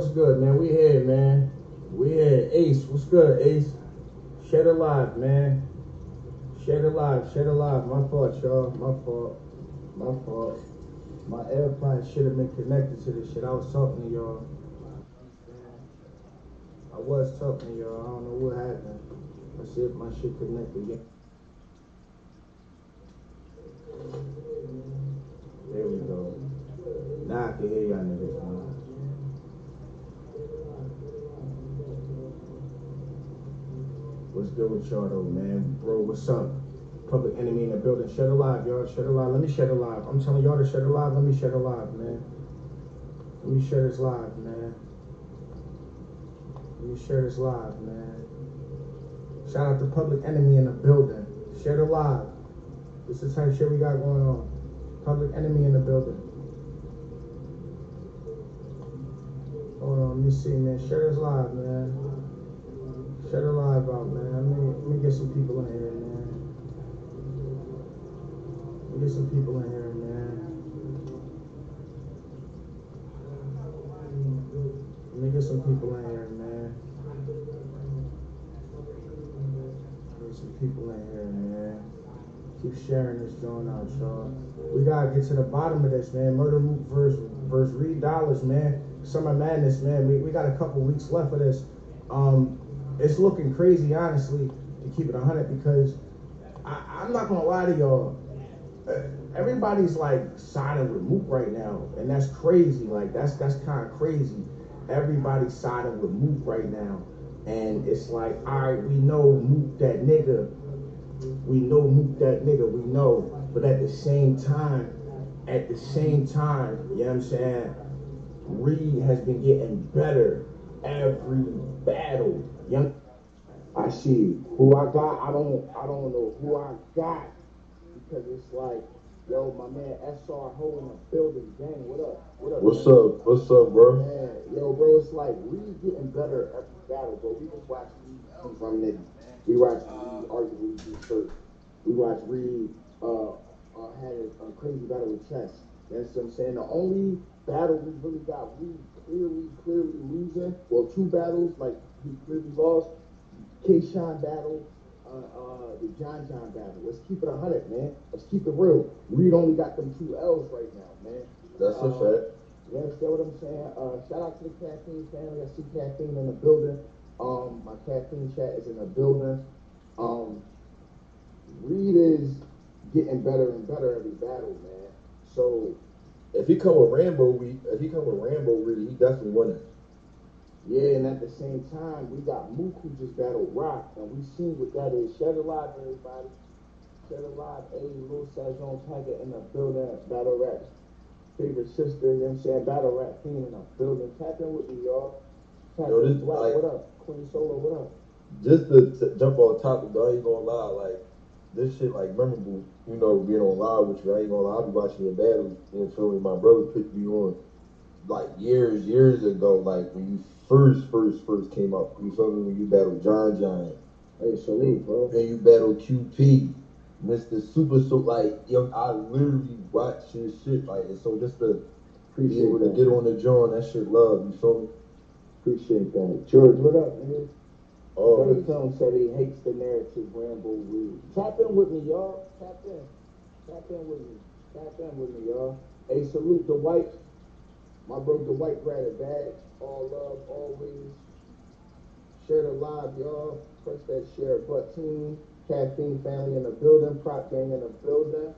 what's good, man? We here, man. We here. Ace, what's good, Ace? Shed alive, man. Shed alive, shed alive. My fault, y'all. My fault. My fault. My AirPods should have been connected to this shit. I was talking to y'all. I was talking to y'all. I don't know what happened. Let's see if my shit connected again. There we go. Now I can hear y'all niggas, though, man? Bro, what's up? Public enemy in the building. Shed alive, y'all. Shed alive. Let me shed alive. I'm telling y'all to shed alive. Let me shed alive, man. Let me share this live, man. Let me share this live, man. Shout out to Public Enemy in the building. Share it live. This is the type shit we got going on. Public Enemy in the building. Hold on, let me see, man. Share this live, man. Share the live out, man. Let me, let me get some people in here, man. Let me get some people in here, man. Let me get some people in here, man. Get some people in here, man. Keep sharing this joint out, y'all. We gotta get to the bottom of this, man. Murder Mook versus versus Reed Dollaz, man. Summer Madness, man. We, we got a couple weeks left of this. Um, it's looking crazy, honestly, to keep it 100 because I, I'm not gonna lie to y'all. Uh, Everybody's like siding with Mook right now, and that's crazy. Like that's that's kind of crazy. Everybody's siding with Mook right now, and it's like, all right, we know Mook that nigga. We know Mook that nigga. We know, but at the same time, at the same time, you know what I'm saying? Reed has been getting better every battle. Young, I see who I got. I don't. I don't know who I got because it's like, yo, my man SR Ho in the building. Gang, what up? What up? What's man? up? What's up, bro? Man, yo, bro, it's like Reed getting better at every battle, bro. We just watch Reed from niggas. We watch Reed with Reed first. We watch Reed uh, uh had a, a crazy battle with Chess. Know what I'm saying? The only battle we really got Reed clearly, clearly losing, well, two battles, like he clearly lost. K-Shine battle, uh, uh, the John John battle. Let's keep it 100, man. Let's keep it real. Reed only got them two L's right now, man. That's a Uh, fact. you understand what I'm saying? Uh, shout out to the caffeine family. I see caffeine in the building. Um, my caffeine chat is in the building. Um, Reed is getting better and better every battle, man. So If he come with Rambo, we if he come with Rambo, really, he definitely winning. Yeah, and at the same time, we got Mook who just battled Rock, and we seen what that is. Shed alive, everybody. Shed alive, A Lil Sajon Tiger in the building. Battle rap favorite sister. You know what I'm saying? Battle rap queen in the building. Tap in with me, y'all. Tap Yo, this, Black, like- what up? Queen Solo, what up? Just to, to jump on topic, though, I ain't gonna lie, like this shit like memorable. You know, being on live with you, I ain't gonna lie. I be watching your battles. You feel me? My brother picked me on like years, years ago, like when you first, first, first came up. You feel me? When you battled John John. Hey, salute, bro. and you battle QP, Mr. Super So like yo, I literally watch his shit like and so just to Appreciate to that. get on the joint, that shit love, you feel me? Appreciate that. George, what up, nigga? Oh Dirty Film said he hates the narrative Rambo. Tap in with me, y'all. Tap in. Tap in with me. Tap in with me, y'all. Hey, salute the white. My bro, the white a bag. All love, always. Share the live, y'all. Press that share button. Caffeine family in the building. Prop gang in the building.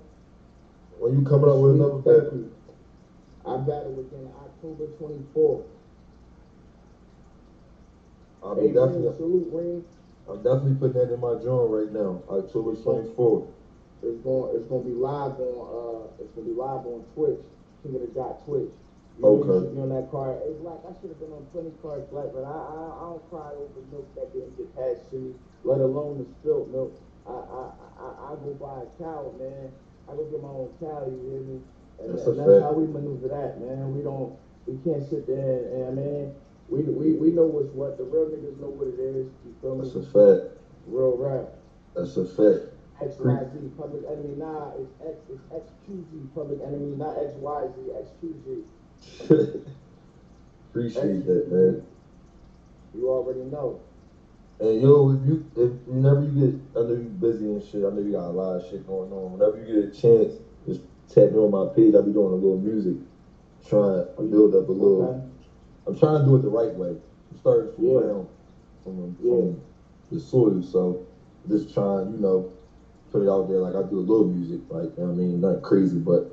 when you coming up with another you. I battle again October 24th. I'll be definitely salute. I'm definitely putting that in my joint right now. October twenty fourth. It's going it's gonna be live on uh it's gonna be live on Twitch. King of the Dot Twitch. Know, Okay. you on that card. Hey Black, I should have been on plenty cards, Black, but I, I I don't cry over milk that didn't get passed to me, let alone the spilt milk. I I I, I go buy a cow, man. I go get my own cow, you hear me? And, That's and that's how we maneuver that, man. We don't we can't sit there and, and man, we, we we know what's what. The real niggas know what it is. You feel me? That's a fact. Real rap. That's a fact. XYZ, public enemy, nah, it's X, it's XQZ, public enemy, not XYZ, XQZ. Appreciate that, man. You already know. And yo, if you if whenever you get, I know you busy and shit. I know you got a lot of shit going on. Whenever you get a chance, just tap me on my page. I'll be doing a little music, trying to build up a little. Okay. I'm trying to do it the right way. I'm starting from Yeah. ground, from, Yeah. from the soil. So just trying, you know, put it out there. Like I do a little music, like you know what I mean, not crazy, but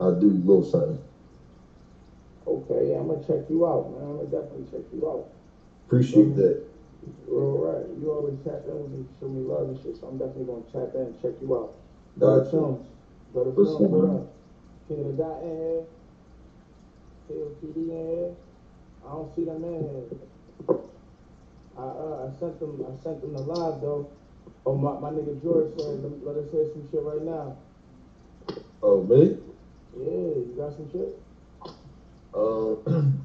I do a little something. Okay, I'm gonna check you out, man. I'm gonna definitely check you out. Appreciate that. All right, you always tap in with me, show me love and shit, so I'm definitely gonna tap in and check you out. Gotcha. Films, What's Films, what up? up? King of the Dot in here. KOTD in here. I don't see them in here. I uh, I sent them, I sent them the live though. Oh my, my nigga George said, let, let us hear some shit right now. Oh me? Yeah, you got some shit? Um,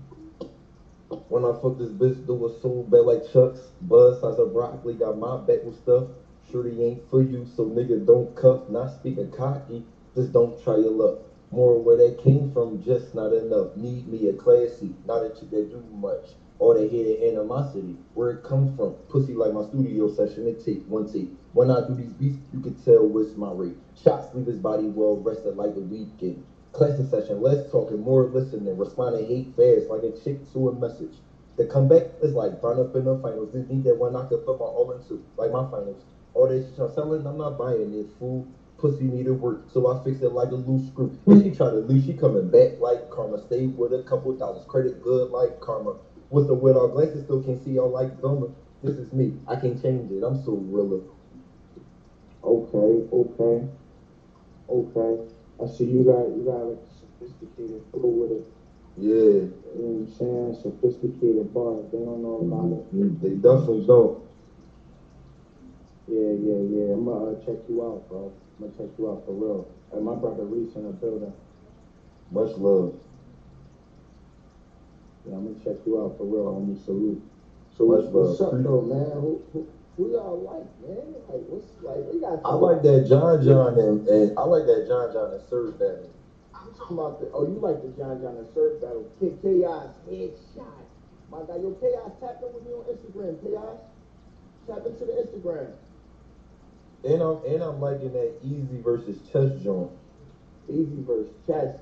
when I fuck this bitch, do a soul bad like Chuck's. Buzz size of broccoli, got my back with stuff. Shorty ain't for you, so nigga don't cuff. Not speaking cocky, just don't try your luck. More where that came from, just not enough. Need me a classy, not a chick that do much. They hear the animosity, where it come from. Pussy like my studio session, it take one take. When I do these beats, you can tell what's my rate. Shots leave his body well rested like the weekend. Classic session, less talking, more listening, responding hate fast like a chick to a message. The comeback is like burn up in the finals. This need that one I could put my all into, like my finals. All that shit I'm selling, I'm not buying it. Fool, pussy needed work, so I fix it like a loose screw. If she try to leave, she coming back like karma. Stay with a couple dollars, credit good like karma. With the with our glasses, still can't see y'all like Zoma. This is me, I can't change it. I'm so real. Okay, okay, okay. I see you got you got like sophisticated flow with it. Yeah, You know what I'm saying? Sophisticated bars. They don't know about it. they definitely don't. Yeah, yeah, yeah. I'm gonna uh, check you out, bro. I'm gonna check you out for real. And my brother Reese in the building. Much love. Yeah, I'm gonna check you out for real. I'm gonna salute. So Much what's, what's up though, man? Who, who, who y'all like, man? Like, what's like? We got. I like that John John and, and I like that John John and Serge battle. I'm talking about the. Oh, you like the John John and Surf battle? K- Chaos headshot. My guy, yo, Chaos, tap in with me on Instagram. Chaos, tap into the Instagram. And I'm and I'm liking that Easy versus Chess joint. Easy versus chest.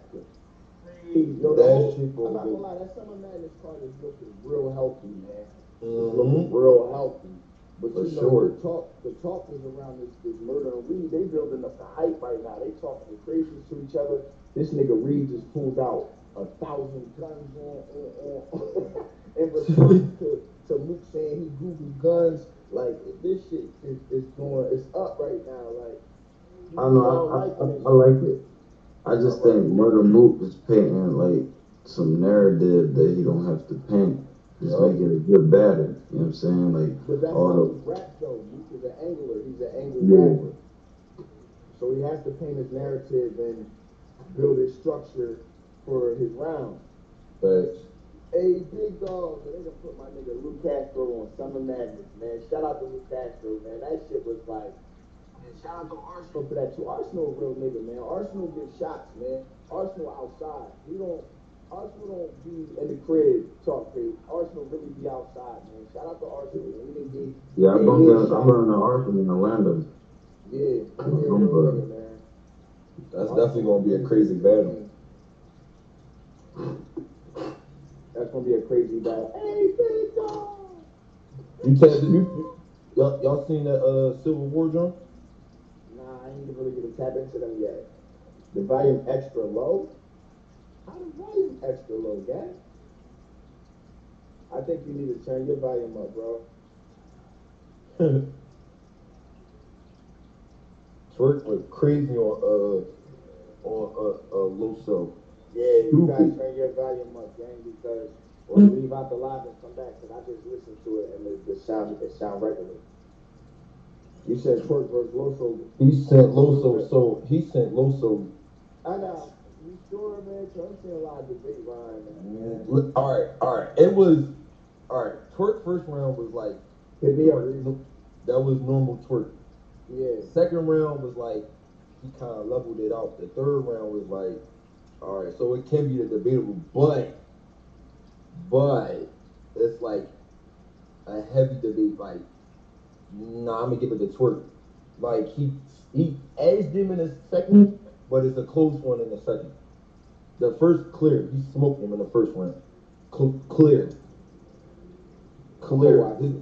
Yo, the That whole, shit I'm gonna not gonna go- lie, that Summer Madness card is looking real healthy, man. It's Mhm. looking real healthy. But For you know, sure. the talk, the talk is around this, this murder and Reed. They building up the hype right now. They talking crazy to each other. This nigga Reed just pulled out a thousand guns on, on, on in response to, to Mook saying he Google guns. Like this shit is, is going, it's up right now. Like I don't know. I, I, I, I like it. I just think Murder Mook is painting like some narrative that he don't have to paint. Just Yeah. make it a good battle. You know what I'm saying? Like But that's all how the he raps though. Is an angler. He's an angler Yeah. rapper. So he has to paint his narrative and build his structure for his round. But Hey, big dog, they gonna put my nigga Luke Castro on Summer Madness, man. Shout out to Luke Castro, man. That shit was like, man, shout out to Arsonal for that too. Arsonal real nigga, man. Arsonal get shots, man. Arsonal outside. He don't. Arsonal don't be in the crib talk crazy. Arsonal really be outside, man. Shout out to Arsonal. We didn't get. yeah. I Hey, bumped yeah, in, I shout- bumped in Arsonal in Orlando. Yeah, he a I'm real man. That's definitely gonna be a crazy battle. That's gonna be a crazy battle. Hey, big dog. You tapped you, you y'all, y'all seen that uh Civil War joint? Nah, I ain't really gonna tap into them yet. The volume extra low? How the volume extra low, gang? I think you need to turn your volume up, bro. Twork went crazy on uh on uh uh Loso. Yeah, you guys turn your volume up, gang, because or leave out the live and come back, because I just listened to it and it, it sound it sound regular. You said Twork versus Loso. He sent Loso so he sent Loso I know. Man? seeing a lot of debate that. man. All right, all right. It was all right. Twork first round was like Hit me up, that was normal Twork. Yeah. Second round was like he kind of leveled it out. The third round was like, all right, so it can be a debatable, but but it's like a heavy debate. Like, nah, I'm gonna give it to Twork. Like he he edged him in the second, but it's a close one in the second. The first clear, he smoked him in the first round. Cl- clear, clear. Oh, watch His,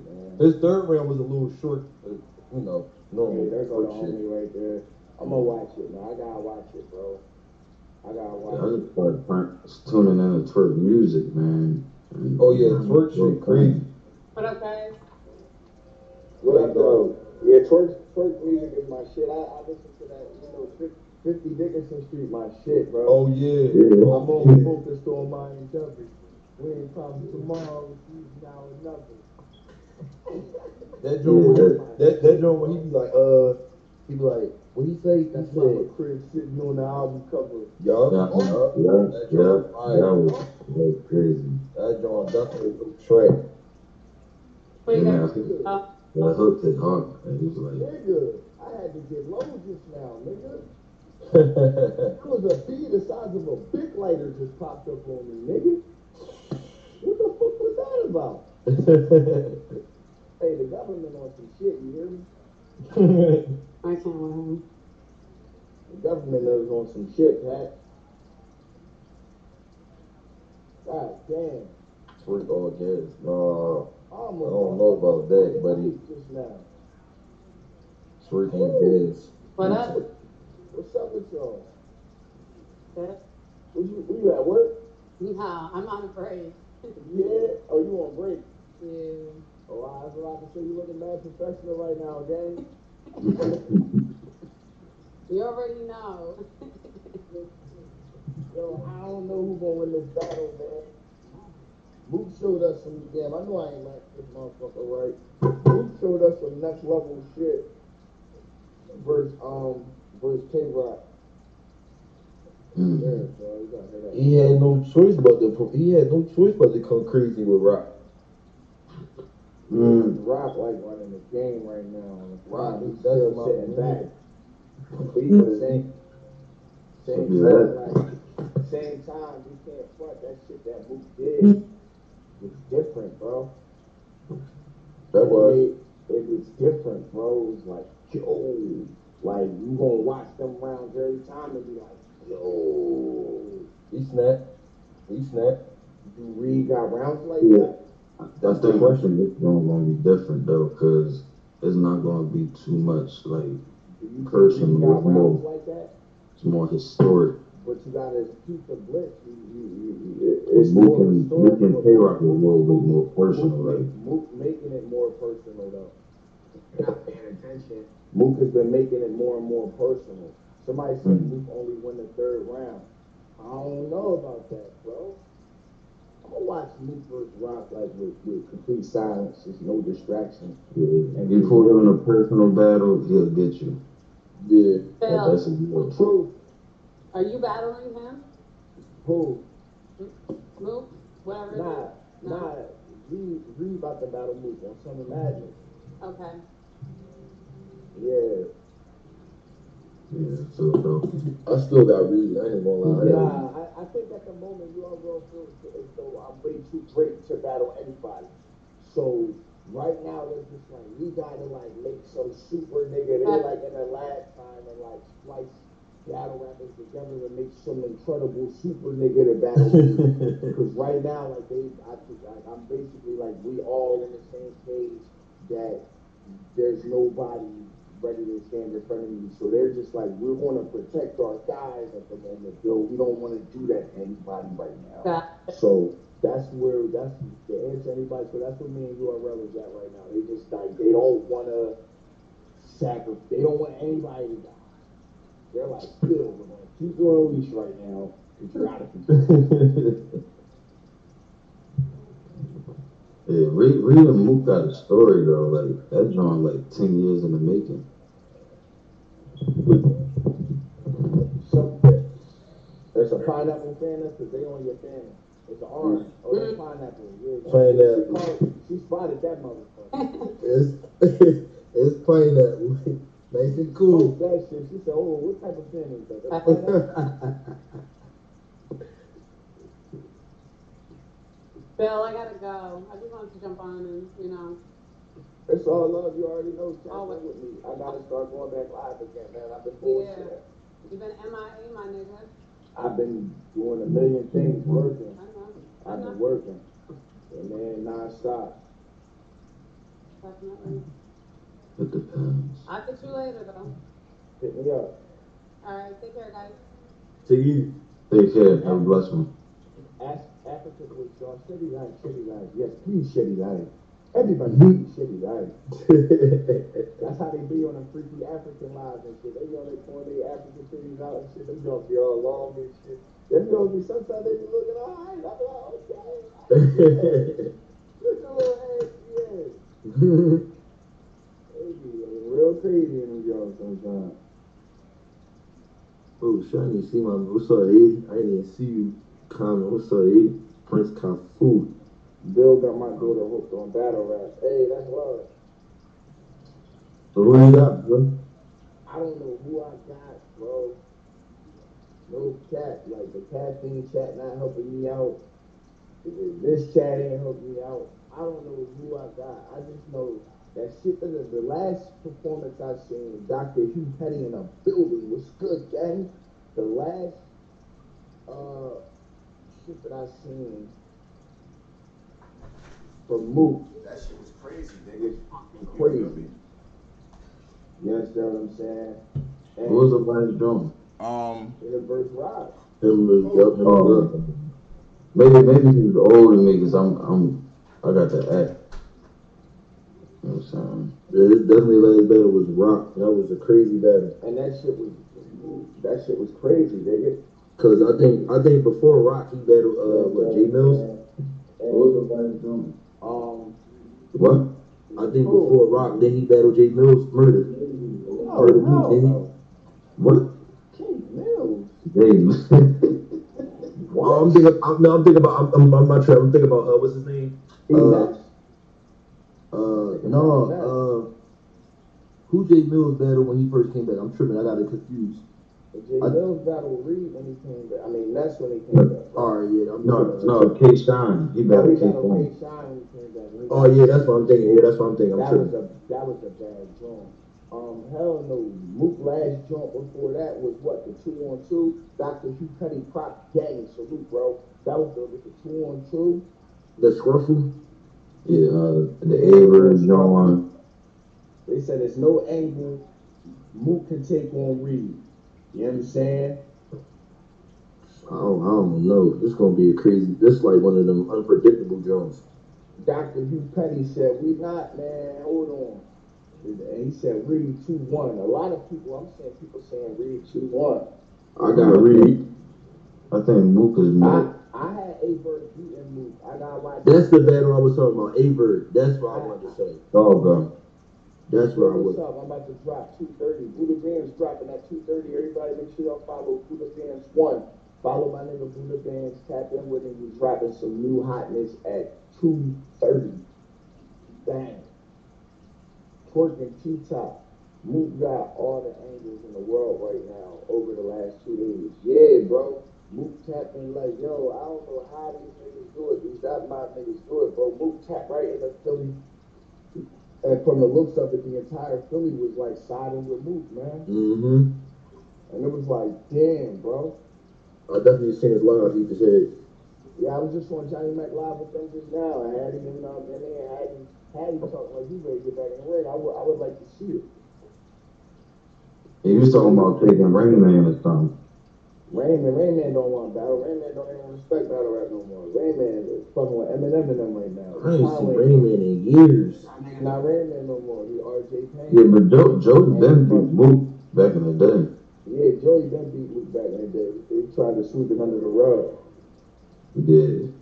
his third round was a little short, but, you know, normal Hey, there go the shit. right there. I'm gonna watch it, man. I gotta watch it, bro. I gotta Yeah, it. I it. just started playing- tuning in to Twork music, man. And- Oh yeah, Twork shit crazy. What up, guys? What up, though? Yeah, Twork, Twork music is my shit. I, I listen to that, you know, Fif- 50 Dickinson Street, my shit, bro. Oh yeah. Yeah. I'm only focused on my endeavors. We ain't promised tomorrow, it's now or nothing. That joint, Yeah, that that joint when he be like, uh, he be like, what he say? He That's said, my crib sitting on the album cover. yup, Yeah, yup. yeah, That joint, that was, that was crazy. That joint definitely took track. What you Yeah, guys? I think that hooked hit hard. And he was like, Nigga, I had to get low just now, nigga. There was a bee the size of a big lighter just popped up on me, nigga. What the fuck was that about? Hey, the government on some shit, you hear me? I can't with him. The government is on some shit, Pat. God damn. Twork all gas. No, I don't know about that, buddy. Just now. Twork ain't gas. What up? What's up with y'all? Good. Was you, were you at work? Nah, I'm on a break. Yeah. Oh, you on break? Yeah. Oh, I was about to say you looking mad professional right now, gang. You already know. Yo, I don't know who gonna win this battle, man. Mook showed us some damn. I know I ain't like this motherfucker, right? Mook showed us some next level shit. Versus um, versus K Rock. mm. Yeah, bro, you gotta hear that. He had no choice but to he had no choice but to come crazy with rock. Mm. Rock like running the game right now. Rock is is still sitting back. But he the same, same time, like, same time, you can't front that shit that Mook did. It's different, bro. That was It, it was different, bro. It was like, yo, like you gonna watch them rounds every time and be like, yo. he snapped. He snapped. Do Reed got rounds like Yeah. that? I That's the think I question. it's going to be different though, because it's not going to be too much like Do you think Person Reed got with more- like that? it's more historic. But you gotta keep the blitz. You, you, you, you, it's Mook more and historic, Mook and but K Rock is a little bit more personal. Mook, Like making it more personal though. You're not paying attention. Mook has been making it more and more personal. Somebody said Mhm. Mook only win the third round. I don't know about that, bro. I'm gonna watch Mook versus Rock like with, with complete silence, just no distraction. yeah, if you put him in a personal battle, he'll get you. Yeah. Like, Phil, that's a deal. Truth, are you battling him? who? Mook? Whatever it Nah, is? No? nah. Reed, Reed about to battle Mook on Summer Madness. Okay. Yeah. Yeah, Philadelphia. I still got Reed. I ain't gonna lie. Nah, I, I think at the moment you all gonna feel as though I'm way too great to battle anybody. So right now they're just like we gotta like make some super nigga. They're like in the last time and like splice battle rappers together to make some incredible super nigga to battle. Because right now, like they, I, think, like, I'm basically like we all in the same page that there's nobody ready to stand in front of me. So they're just like we're going to protect our guys at the moment, Bill. We don't want to do that to anybody right now. Got So that's where that's the answer anybody. So that's where me and URL is at right now. They just like they don't want to sacrifice. They don't want anybody to die. They're like, Bill, we're going to keep you on leash right now. You gotta be. Yeah, Reed, Reed and Mook got a story though. Like that joint, like ten years in the making. So, there's a pineapple fan that's because they on your fan. It's an orange. Oh, that's mm-hmm. pineapple. Yeah. Pineapple. She, called, she spotted that motherfucker. it's it's playing that nice and Oh, cool. that shit. She said, "Oh, what type of fan is that?" Bill, I gotta go. I just wanted to jump on and, you know, It's all love. You already know. Check Always. in with me. I gotta start going back live again, man. I've been doing Yeah. shit. you've been MIA, my nigga. I've been doing a million things, working. I know. I I've know. been working, and then nonstop. Definitely. It depends. I'll get you later, though. Hit me up. All right, take care, guys. Take it easy. Take care. Have a blessed one. Ask Africa was y'all shitty life, shitty life. Yes, please shitty life. Everybody please shitty right? That's how they be on them freaky African lives and shit. They on their point their African titties out and shit. Them girls be all long and shit. Them girls be sometimes they be looking alright. I be like, okay. Look at little ass yeah. They be real crazy in them girls sometimes. oh, shit, I didn't see my. What's up, Eddie? I didn't see you comment. What's up, Eddie? Prince Kafu. Bill got my daughter hooked on battle rap. Hey, that's love. So who you got, bro? I don't know who I got, bro. No cat, like the caffeine chat not helping me out. This chat ain't helping me out. I don't know who I got. I just know that shit that the, the last performance I seen, Dr. Hugh Petty in a building was good, gang. The last uh shit that I seen from Mook, That shit was crazy, it was fucking crazy. You understand what I'm saying? And What was the last drum? Um, in the verse rock. Him, was- yup, him, was up. Oh, maybe maybe he was older than me because I'm I'm I got the act. You know what I'm saying? Yeah, this definitely last battle was rock. That was a crazy battle. And that shit was that shit was crazy, nigga. Cause I think I think before Rock he battled uh what J Mills. What was And, the last drum? Um What? I think before Rock then he battled Jay Mills murder. no, Heard of me, hell didn't he? no. What? King Mills. James. Oh, I'm thinking. I'm, no, I'm thinking about. I'm, I'm, I'm not sure. I'm thinking about uh, what's his name? Uh, next? Uh, no. Uh, who J Mills battled when he first came back? I'm tripping. I got it confused. J I- Mills battled Reed when he came back. I mean, that's when he came back. All right, yeah. I'm no, no, K Shine. He No, battled he K Shine. K Shine when he came back. When he Oh yeah, that's what I'm thinking. Yeah, that's what I'm thinking. I'm That was a that was a bad joint. Um, hell no. Mook last joint before that was what the two on two. Dr. Hugh Cuddy prop gang salute, bro. That was the with the two on two. The scruffle. Yeah, uh, the Aye Verb, John. They said there's no angle Mook can take on Reed. You know what I'm saying? I don't, I don't know. This gonna be a crazy. This like one of them unpredictable joints. Dr. Hugh Petty said, We not, man, hold on. And he said Reed 2 1. A lot of people, I'm saying people saying Reed 2 1. I got Reed. I think Mook is I. I had Aye Verb beating Mook. I got watch. That's the battle I was talking about. Aye Verb. That's what I wanted to say. Oh, Doggo. That's where I What's was. up? I'm about to drop 230. Buddha Bands dropping at 230. Everybody make sure y'all follow Buddha Bands 1. Follow my nigga Buddha Bands. Tap in with him. He's dropping some new hotness at 230. Bang. Twerking T-Top. Mook got all the angles in the world right now over the last two days. Yeah, bro. Mook tapping like, yo, I don't know how these niggas do it. These that my niggas do it, bro. Mook tap right in the Philly and from the looks of it, the entire Philly was like siding with Mook, man. Mm-hmm. And it was like, damn, bro. I definitely seen his live. He just said, Yeah, I was just on Johnny Mac Live with them just now. I had him, um, and then had him, had him talking like he ready to get back in the ring. I would, I would like to see it. He was talking about taking Rain Man or something. Rain Man, Rain Man don't want battle. Rain Man don't even respect battle rap no more. Rain Man is fucking with Eminem and them right now. I ain't seen Highway- Rain Man in years. Not Rain Man no more. He RJ Payne. Yeah, but Joe Joe been beat Mook back in the day. Yeah, Joey been beat Mook back in the day. They tried to sweep it under the rug. He did.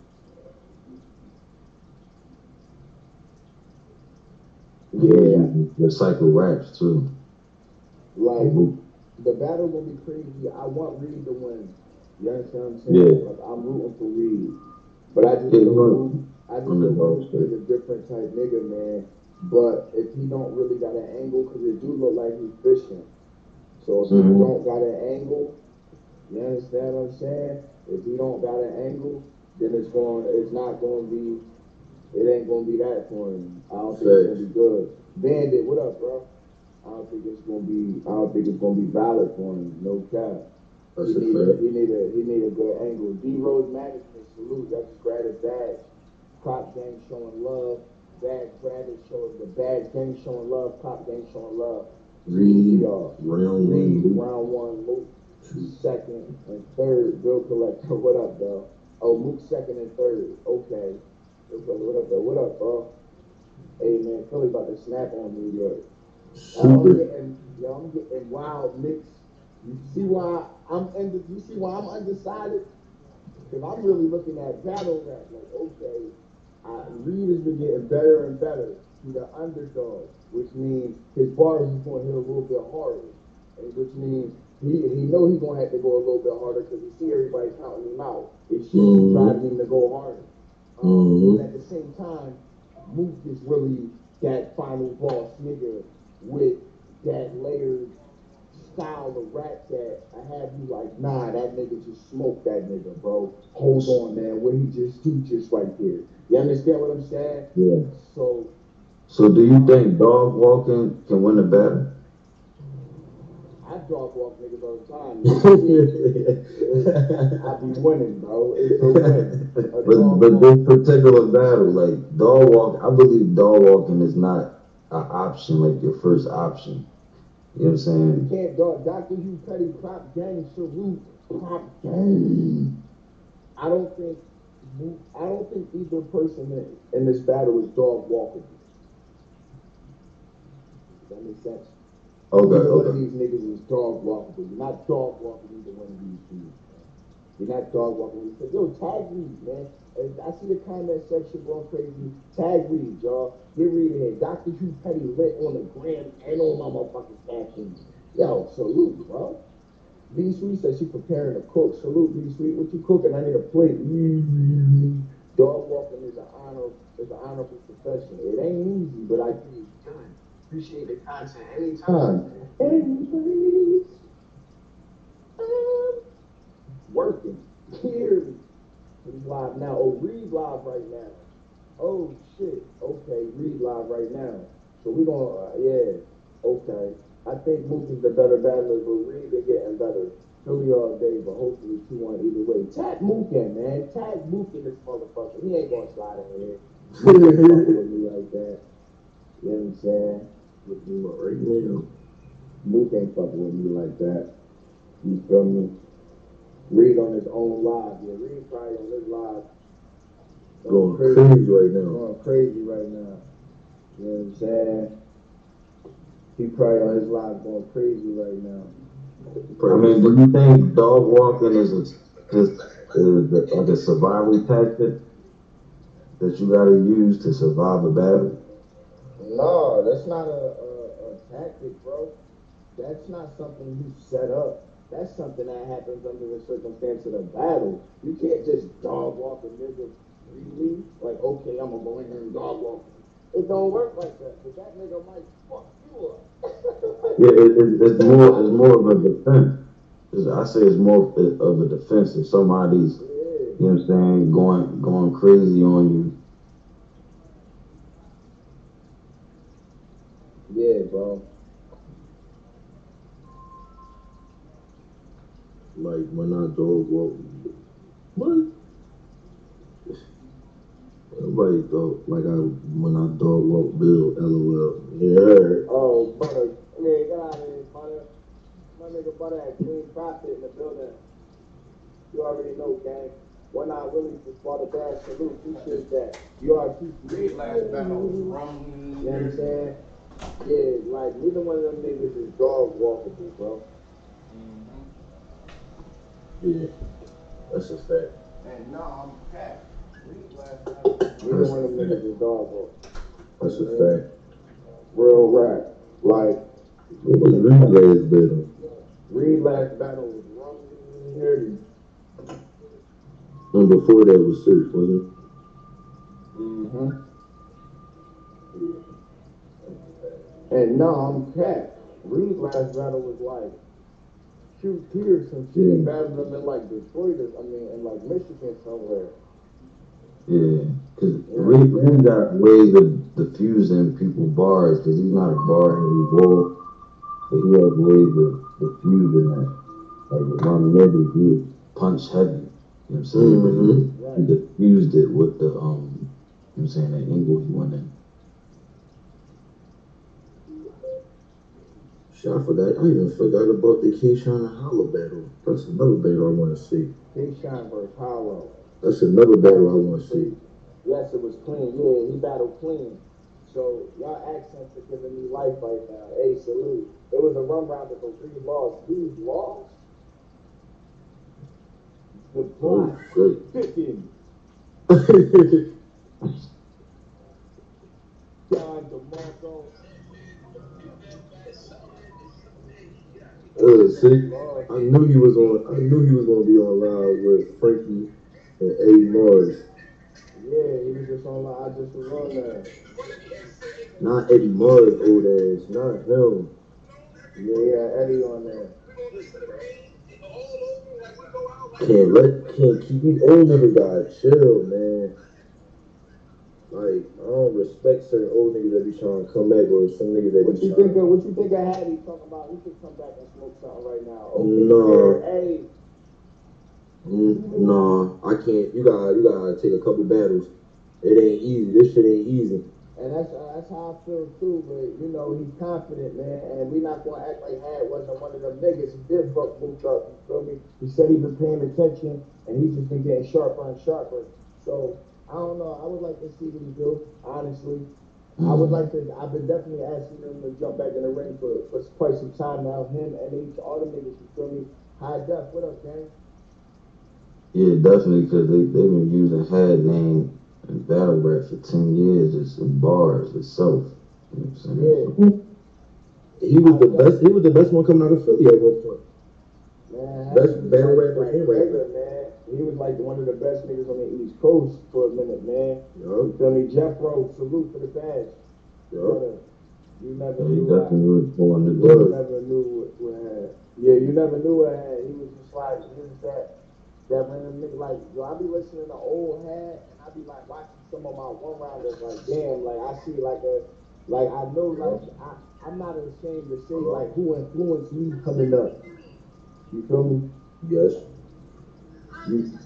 Yeah, Recycle raps too. like Mook. The battle gonna be crazy. I want Reed to win. You understand what I'm saying? Yeah. Like I'm rooting for Reed, but I just Yeah, know. I just know roster. is a different type nigga, man. But if he don't really got an angle, cause it do look like he's fishing. So if he Mhm. don't got an angle, you understand what I'm saying? If he don't got an angle, then it's going, it's not gonna be, it ain't gonna be that for him. I don't think it's gonna be good. Bandit, what up, bro? I don't think it's gonna be, I don't think it's gonna be valid for him, no cap. That's he a need a, he need a he need a good angle. D Rose management salute. That's his badge. Prop gang showing love. Bad Travis showing the bad gang showing love. Prop gang showing love. Yeah. round one, round one, second and third. Bill collector. What up, though? Oh, Mook second and third. Okay. What up, though? What up, bro? Hey man, Philly about to snap on New York. I'm super. getting, yo, I'm getting wild mixed. You see why I'm under, you see why I'm undecided? Because I'm really looking at battle rap. Like, okay, uh, Reed has been getting better and better to the underdog, which means his bars is going to hit a little bit harder, and which means he he know he's going to have to go a little bit harder because he see everybody counting him out. It should Mhm. be driving him to go harder. Um, Mhm. But at the same time, Mook is really that final boss nigga with that layered style of rap that I have you like, nah, that nigga just smoked that nigga, bro. Hold on, man. What he just do just right there. You understand what I'm saying? Yeah. So So do you think dog walking can win the battle? I dog walk niggas all the time. I be winning, bro. It's a win. A But but walk. this particular battle, like dog walk, I believe dog walking is not an option, like your first option. You know what I'm saying? Can't dog Dr. Hugh Petty Prop Gang salute Prop Gang. I don't think I don't think either person in, in this battle is dog walking. Does that make sense? Okay, Neither one of okay. these niggas is dog walking. You're not dog walking either one of these dudes. You're not dog walking. Because, yo, tag me, man. I see the comment section going crazy. Tag Reed, y'all. Get Reed in. Dr. Hugh Petty lit on the gram and on my motherfucking captions. Yo, salute, bro. B Sweet says she's preparing to cook. Salute, B Sweet. What you cooking? I need a plate. Mm-hmm. Dog walking is an honor. Is an honorable profession. It ain't easy, but I get it done. Appreciate the content anytime. Please, I'm working. Clearly. He's live now. Oh, Reed live right now. Oh shit. Okay, Reed live right now. So we gonna uh, yeah. Okay. I think Mook is the better battler, but Reed been getting better. Philly all day, but hopefully two one either way. Tag Mook in, man. Tag Mook in this motherfucker. He ain't gonna slide in here. With me like that. You know what I'm saying? With me right now. Mook ain't fucking with me like that. You feel me? Reed on his own live. Yeah, Reed probably on his live. Going crazy right now. Going crazy right now. You know what I'm saying? He probably on his live going crazy right now. I mean, do you think dog walking is a, is like a survival tactic that you got to use to survive a battle? No, that's not a, a, a tactic, bro. That's not something you set up. That's something that happens under the circumstance of the battle. You can't just dog walk a nigga freely. Like, okay, I'm gonna go in here and dog walk. It don't work like that. Cause that nigga might fuck you up. Yeah, it, it, it's more it's more of a defense. It's- I say it's more of a- defense if somebody's Yeah. you know what I'm saying going going crazy on you. Yeah, bro. Like when I dog walk. What? Nobody thought like I when I dog walk Bill. LOL. Yeah. Oh, butter. Yeah, get out of here, butter. My nigga butter had clean profit in the building. You already know, gang. One Eye Willie for Sparta Bass Salute. Appreciate that. You are appreciate Last battle was You wrong. know what Yeah, like neither one of them niggas is dog walkable, bro. Yeah. That's a fact. And no, I'm cat. Reed last battle. Neither one of them niggas dog walk. That's a fact. Real rap. Like It was Reed's better. Reed battle was wrong. Nerdy. And before that was six, wasn't it? Mm-hmm. And no, I'm cat. Reed's last battle was like shoot tears some shit. He battled them in like Detroit I mean in like Michigan somewhere. Yeah, because Reed, Reed got ways of diffusing people bars because he's not a bar heavy bull, but he has ways of diffusing that. Like with Ron Nigga, he punch heavy. You know what I'm saying? But he, Right. he diffused it with the um, you know what I'm saying that angle he went in. Shit, I forgot. I even forgot about the K-Shine and Hollow battle. That's another battle I want to see. Shine versus Hollow. That's another battle I want to see. Yes, it was clean. Yeah, he battled clean. So y'all accents are giving me life right now. Hey, salute. It was a run round with three laws. These laws? The Oh black shit. chicken. John DeMarco. Uh, see, I knew he was on. I knew he was gonna be on live with Frankie and Eddie Mars. Yeah, he was just on. Live. I just was on there. Not Eddie Mars, old ass. Not him. Yeah, yeah, Eddie on there. Can't let. Can't keep these old niggas gotta chill, man. Like I don't respect certain old niggas that be trying to come back, or some niggas that What be you trying. think of? What you think of Hattie talking about? He could come back and smoke something right now. No. Hey, Mm, nah, I can't. You gotta, you gotta take a couple battles. It ain't easy. This shit ain't easy. and that's uh, that's how I feel too. But you know, he's confident, man, and we not gonna act like Hat wasn't one of them niggas. He did fuck Boot up. You feel me? He said he been paying attention, and he's just been getting sharper and sharper. So I don't know. I would like to see what he do. Honestly, I would like to. I've been definitely asking him to jump back in the ring for, for quite some time now. Him and each all the niggas. You feel me? High def. What up, gang? Yeah, definitely because they they've been using Had name and battle rap for ten years just in bars itself. You know what I'm saying? Yeah. He was the best. He was the best one coming out of Philly at one point. Man, Best battle like- rapper like and rapper. regular, man. He was like one of the best niggas on the East Coast for a minute, man. Yup, You feel me? Jeffro, salute for the badge. Brother, you never Yeah, knew definitely was the You never knew what, what had. Yeah, you never knew what had. He was just like, he was that, that random nigga. Like, yo, I be listening to old hat, and I be like watching some of my one rounders. Like, damn, like I see like a, like I know, like I, I'm not ashamed to say like who influenced me coming up. You feel me? Yes. You,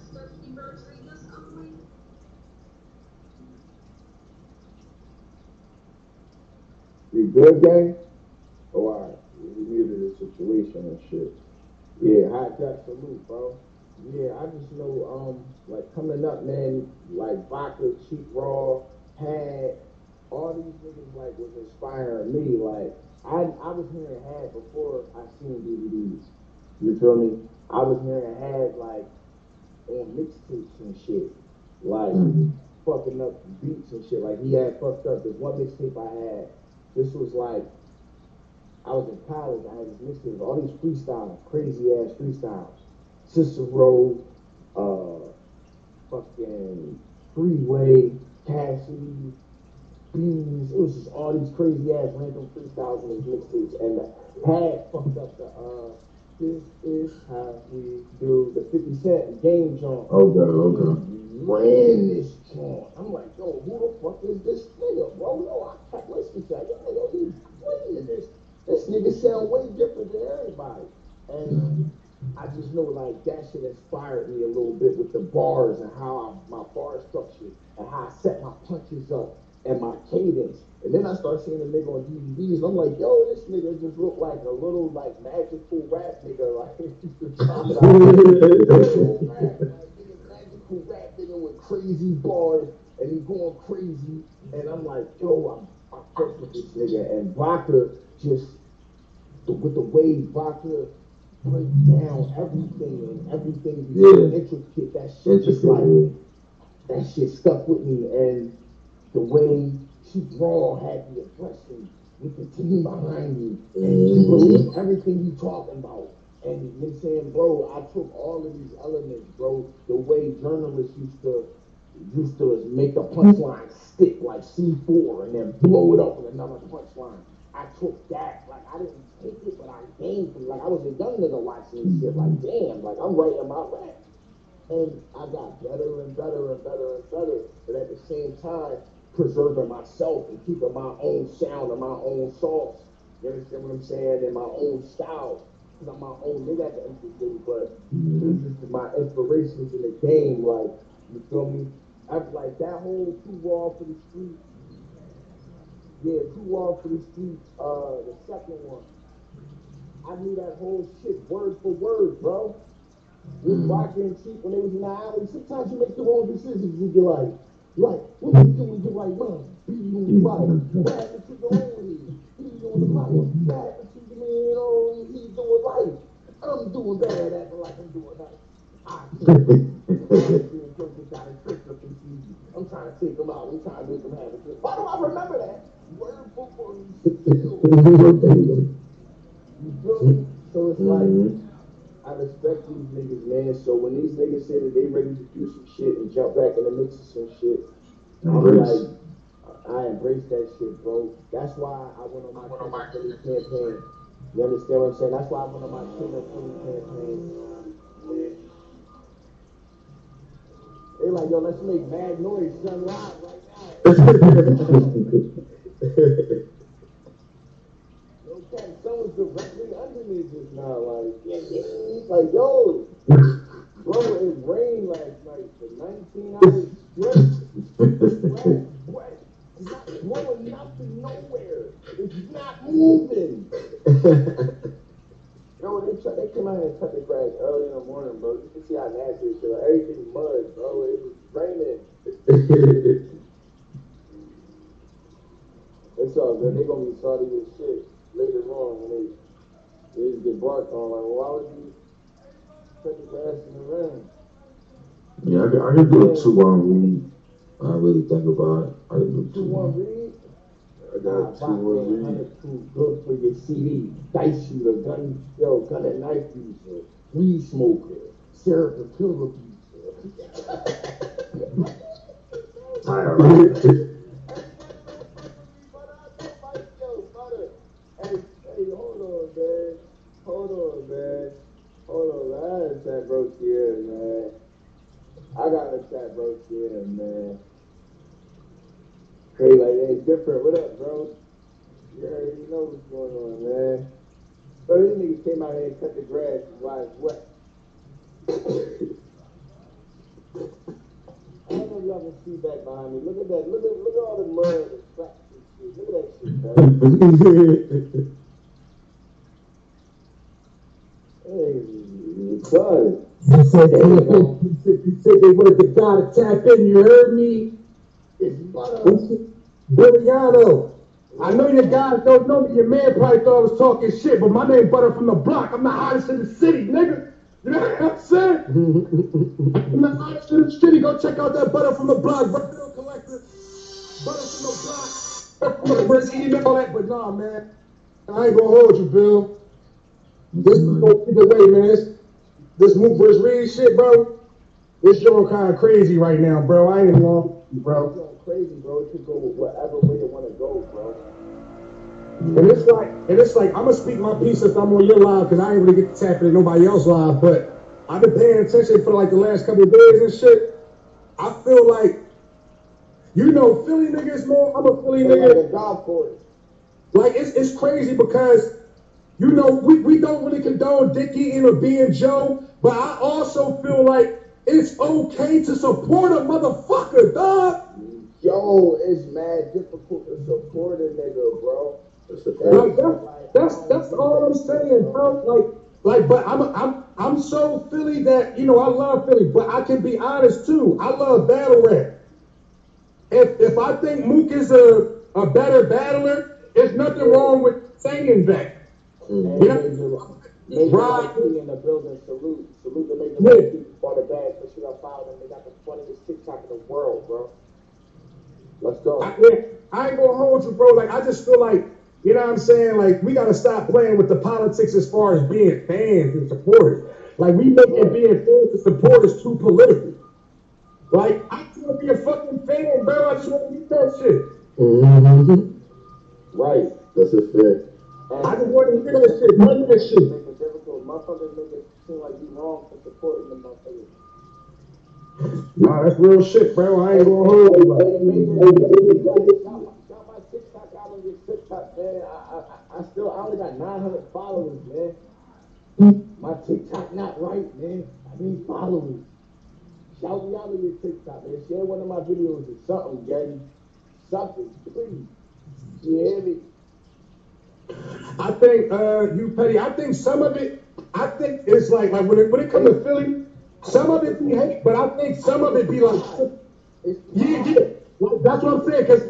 good, gang? Oh, all right. We muted the situation and shit. Yeah, high def salute, bro. Yeah, I just know, um, like coming up, man, like Vodka, Cheap Raw, had all these niggas like was inspiring me. Like I, I was hearing Had before I seen DVDs. You feel me? I was hearing Had like on mixtapes and shit, like Mhm. fucking up beats and shit. Like he had fucked up. this one mixtape I had. This was like I was in college. I had this mixtape with all these freestyles, crazy ass freestyles. Cicero, uh, fucking Freeway, Cassidy, Beans. It was just all these crazy ass random freestyles in these mixtapes. And had fucked up the uh, this is how we do the 50 Cent game jump Okay, okay. ran this joint. I'm like, yo, who the fuck is this nigga, bro? No, I kept listening to that. Yo, nigga, he's this. This nigga sound way different than everybody. And I just know, like, that shit inspired me a little bit with the bars and how I, my bar structure and how I set my punches up and my cadence. And then I start seeing the nigga on DVDs, and I'm like, yo, this nigga just look like a little, like, magical rap nigga. Like, magical rap nigga with crazy bars and he going crazy and I'm like, yo, I'm I'm fuck with this nigga and Vodka just the, with the way Vodka break down everything and everything Yeah. intricate. That shit just like that shit stuck with me and the way she raw had the aggression with the team behind me mm-hmm. and you believe everything you talking about. And you saying, bro, I took all of these elements, bro, the way journalists used to used to make the punchline stick like C4 and then blow it up with another punchline. I took that, like I didn't take it, but I gained from it. like I was a young nigga watching this shit, like damn, like I'm writing my rap. And I got better and better and better and better, but at the same time, preserving myself and keeping my own sound and my own sauce. You understand what I'm saying? And my own style. Cause I'm my own nigga at the end of the day, but this is my inspirations in the game. Like, you feel me? I'm like that whole two wall for the street. Yeah, two wall for the street. Uh, the second one. I knew that whole shit word for word, bro. With Rocky and Cheap when they was in the alley, sometimes you make the wrong decisions. If you get like, like, what you doing? You like, man, you on the bike, what happened to your own head? On the bike, what happened to your man on he doing life? I'm doing bad, acting like I'm doing nice. I I'm trying to take them out. I'm trying to make them have a good. Why do I remember that? Word for word. You feel me? So it's like, I respect these niggas, man. So when these niggas say that they ready to do some shit and jump back in the mix of some shit, I'm Embrace. like, I embrace that shit, bro. That's why I went on my King of Philly campaign. You understand what I'm saying? That's why I went on my King of Philly campaign. They like, yo, let's make mad noise, son, live right now. Cat, someone's directly under me just now. Like. Like, yo, bro, it rained last night for 19 hours straight. Wet. It's not blowing nothing nowhere. It's not moving. Yo, they, try, they came out and cut the grass early in the morning, bro. You can see how nasty it is. Everything mud, bro. It was raining. It's all good. They gonna be salty as shit later on when they they get barked on. Like, why would you cut the grass in the rain? Yeah, I could, I could do a two one read. I really think about it. I could do Two two one one. read. I got ah, two Nah, one Batman, read. proof, good for your CD. Dice shooter, gun, yo, gun and knife user, weed smoker, serial killer abuser. Tired. Hey, Hold on, man. Hold on, man. I gotta chat bro here, man. I gotta chat bro here, man. Hey, like, hey, different. What up, bro? You already know what's going on, man. Bro, these niggas came out here and cut the grass while it's wet. I don't know if y'all can see back behind me. Look at that. Look at look at all the mud and cracks and shit. Look at that shit, bro. Hey. They said they, they said they wanted the guy to tap in. You heard me, It's butter. Billiano. I know your guys don't know me. Your man probably thought I was talking shit, but my name Butter from the block. I'm the hottest in the city, nigga. You know what I'm saying? I'm the hottest in the city. Go check out that Butter from the block, Butter Collector. Butter from the block. From the you that. But nah, man. I ain't gonna hold you, Bill. This is go either way, man. This, this Mook versus Reed shit, bro. This joint kind of crazy right now, bro. I ain't gonna bro. It's going crazy, bro. It could go whatever way it want to go, bro. And it's like, and it's like, I'm gonna speak my piece if I'm on your live because I ain't really get to tap into nobody else live. But I've been paying attention for like the last couple of days and shit. I feel like, you know, Philly niggas, man. I'm a Philly nigga. a golf course. Like it's it's crazy because you know we, we don't really condone dick eating or being Joe, but I also feel like it's okay to support a motherfucker, dog. Yo, it's mad difficult to support a nigga, bro. That's Like fact. that's that's that's all I'm saying, bro. Like like, but I'm I'm I'm so Philly that you know I love Philly, but I can be honest too. I love battle rap. If if I think Mook is a a better battler, there's nothing wrong with saying that. And Yeah. Major, Right. In the building, salute. Salute the Major Yeah. For the bag. For sure, I followed them. They got the funniest TikTok in the world, bro. Let's go. I, yeah, I ain't gonna hold you, bro. Like I just feel like, you know what I'm saying? Like we gotta stop playing with the politics as far as being fans and supporters. Like we making being fans and supporters too political. Like I just wanna be a fucking fan, bro. I just wanna be that shit. Mm-hmm. Right. That's a fact. I just wanna hear that shit, none of shit. Make it difficult. Motherfuckers make it seem like you wrong for supporting the motherfuckers. Nah, that's real shit, bro. I ain't gonna hold you. Got my- TikTok out on your TikTok, man. I, I, I- still, I only got 900 followers, man. My TikTok not right, man. I need followers. Shout me out on your TikTok, man. Share one of my videos or something, gang. Something, please. You hear me? I think uh you petty. I think some of it. I think it's like like when it when it comes to Philly, some of it be hate, but I think some of it be like yeah, yeah. That's what I'm saying. Cause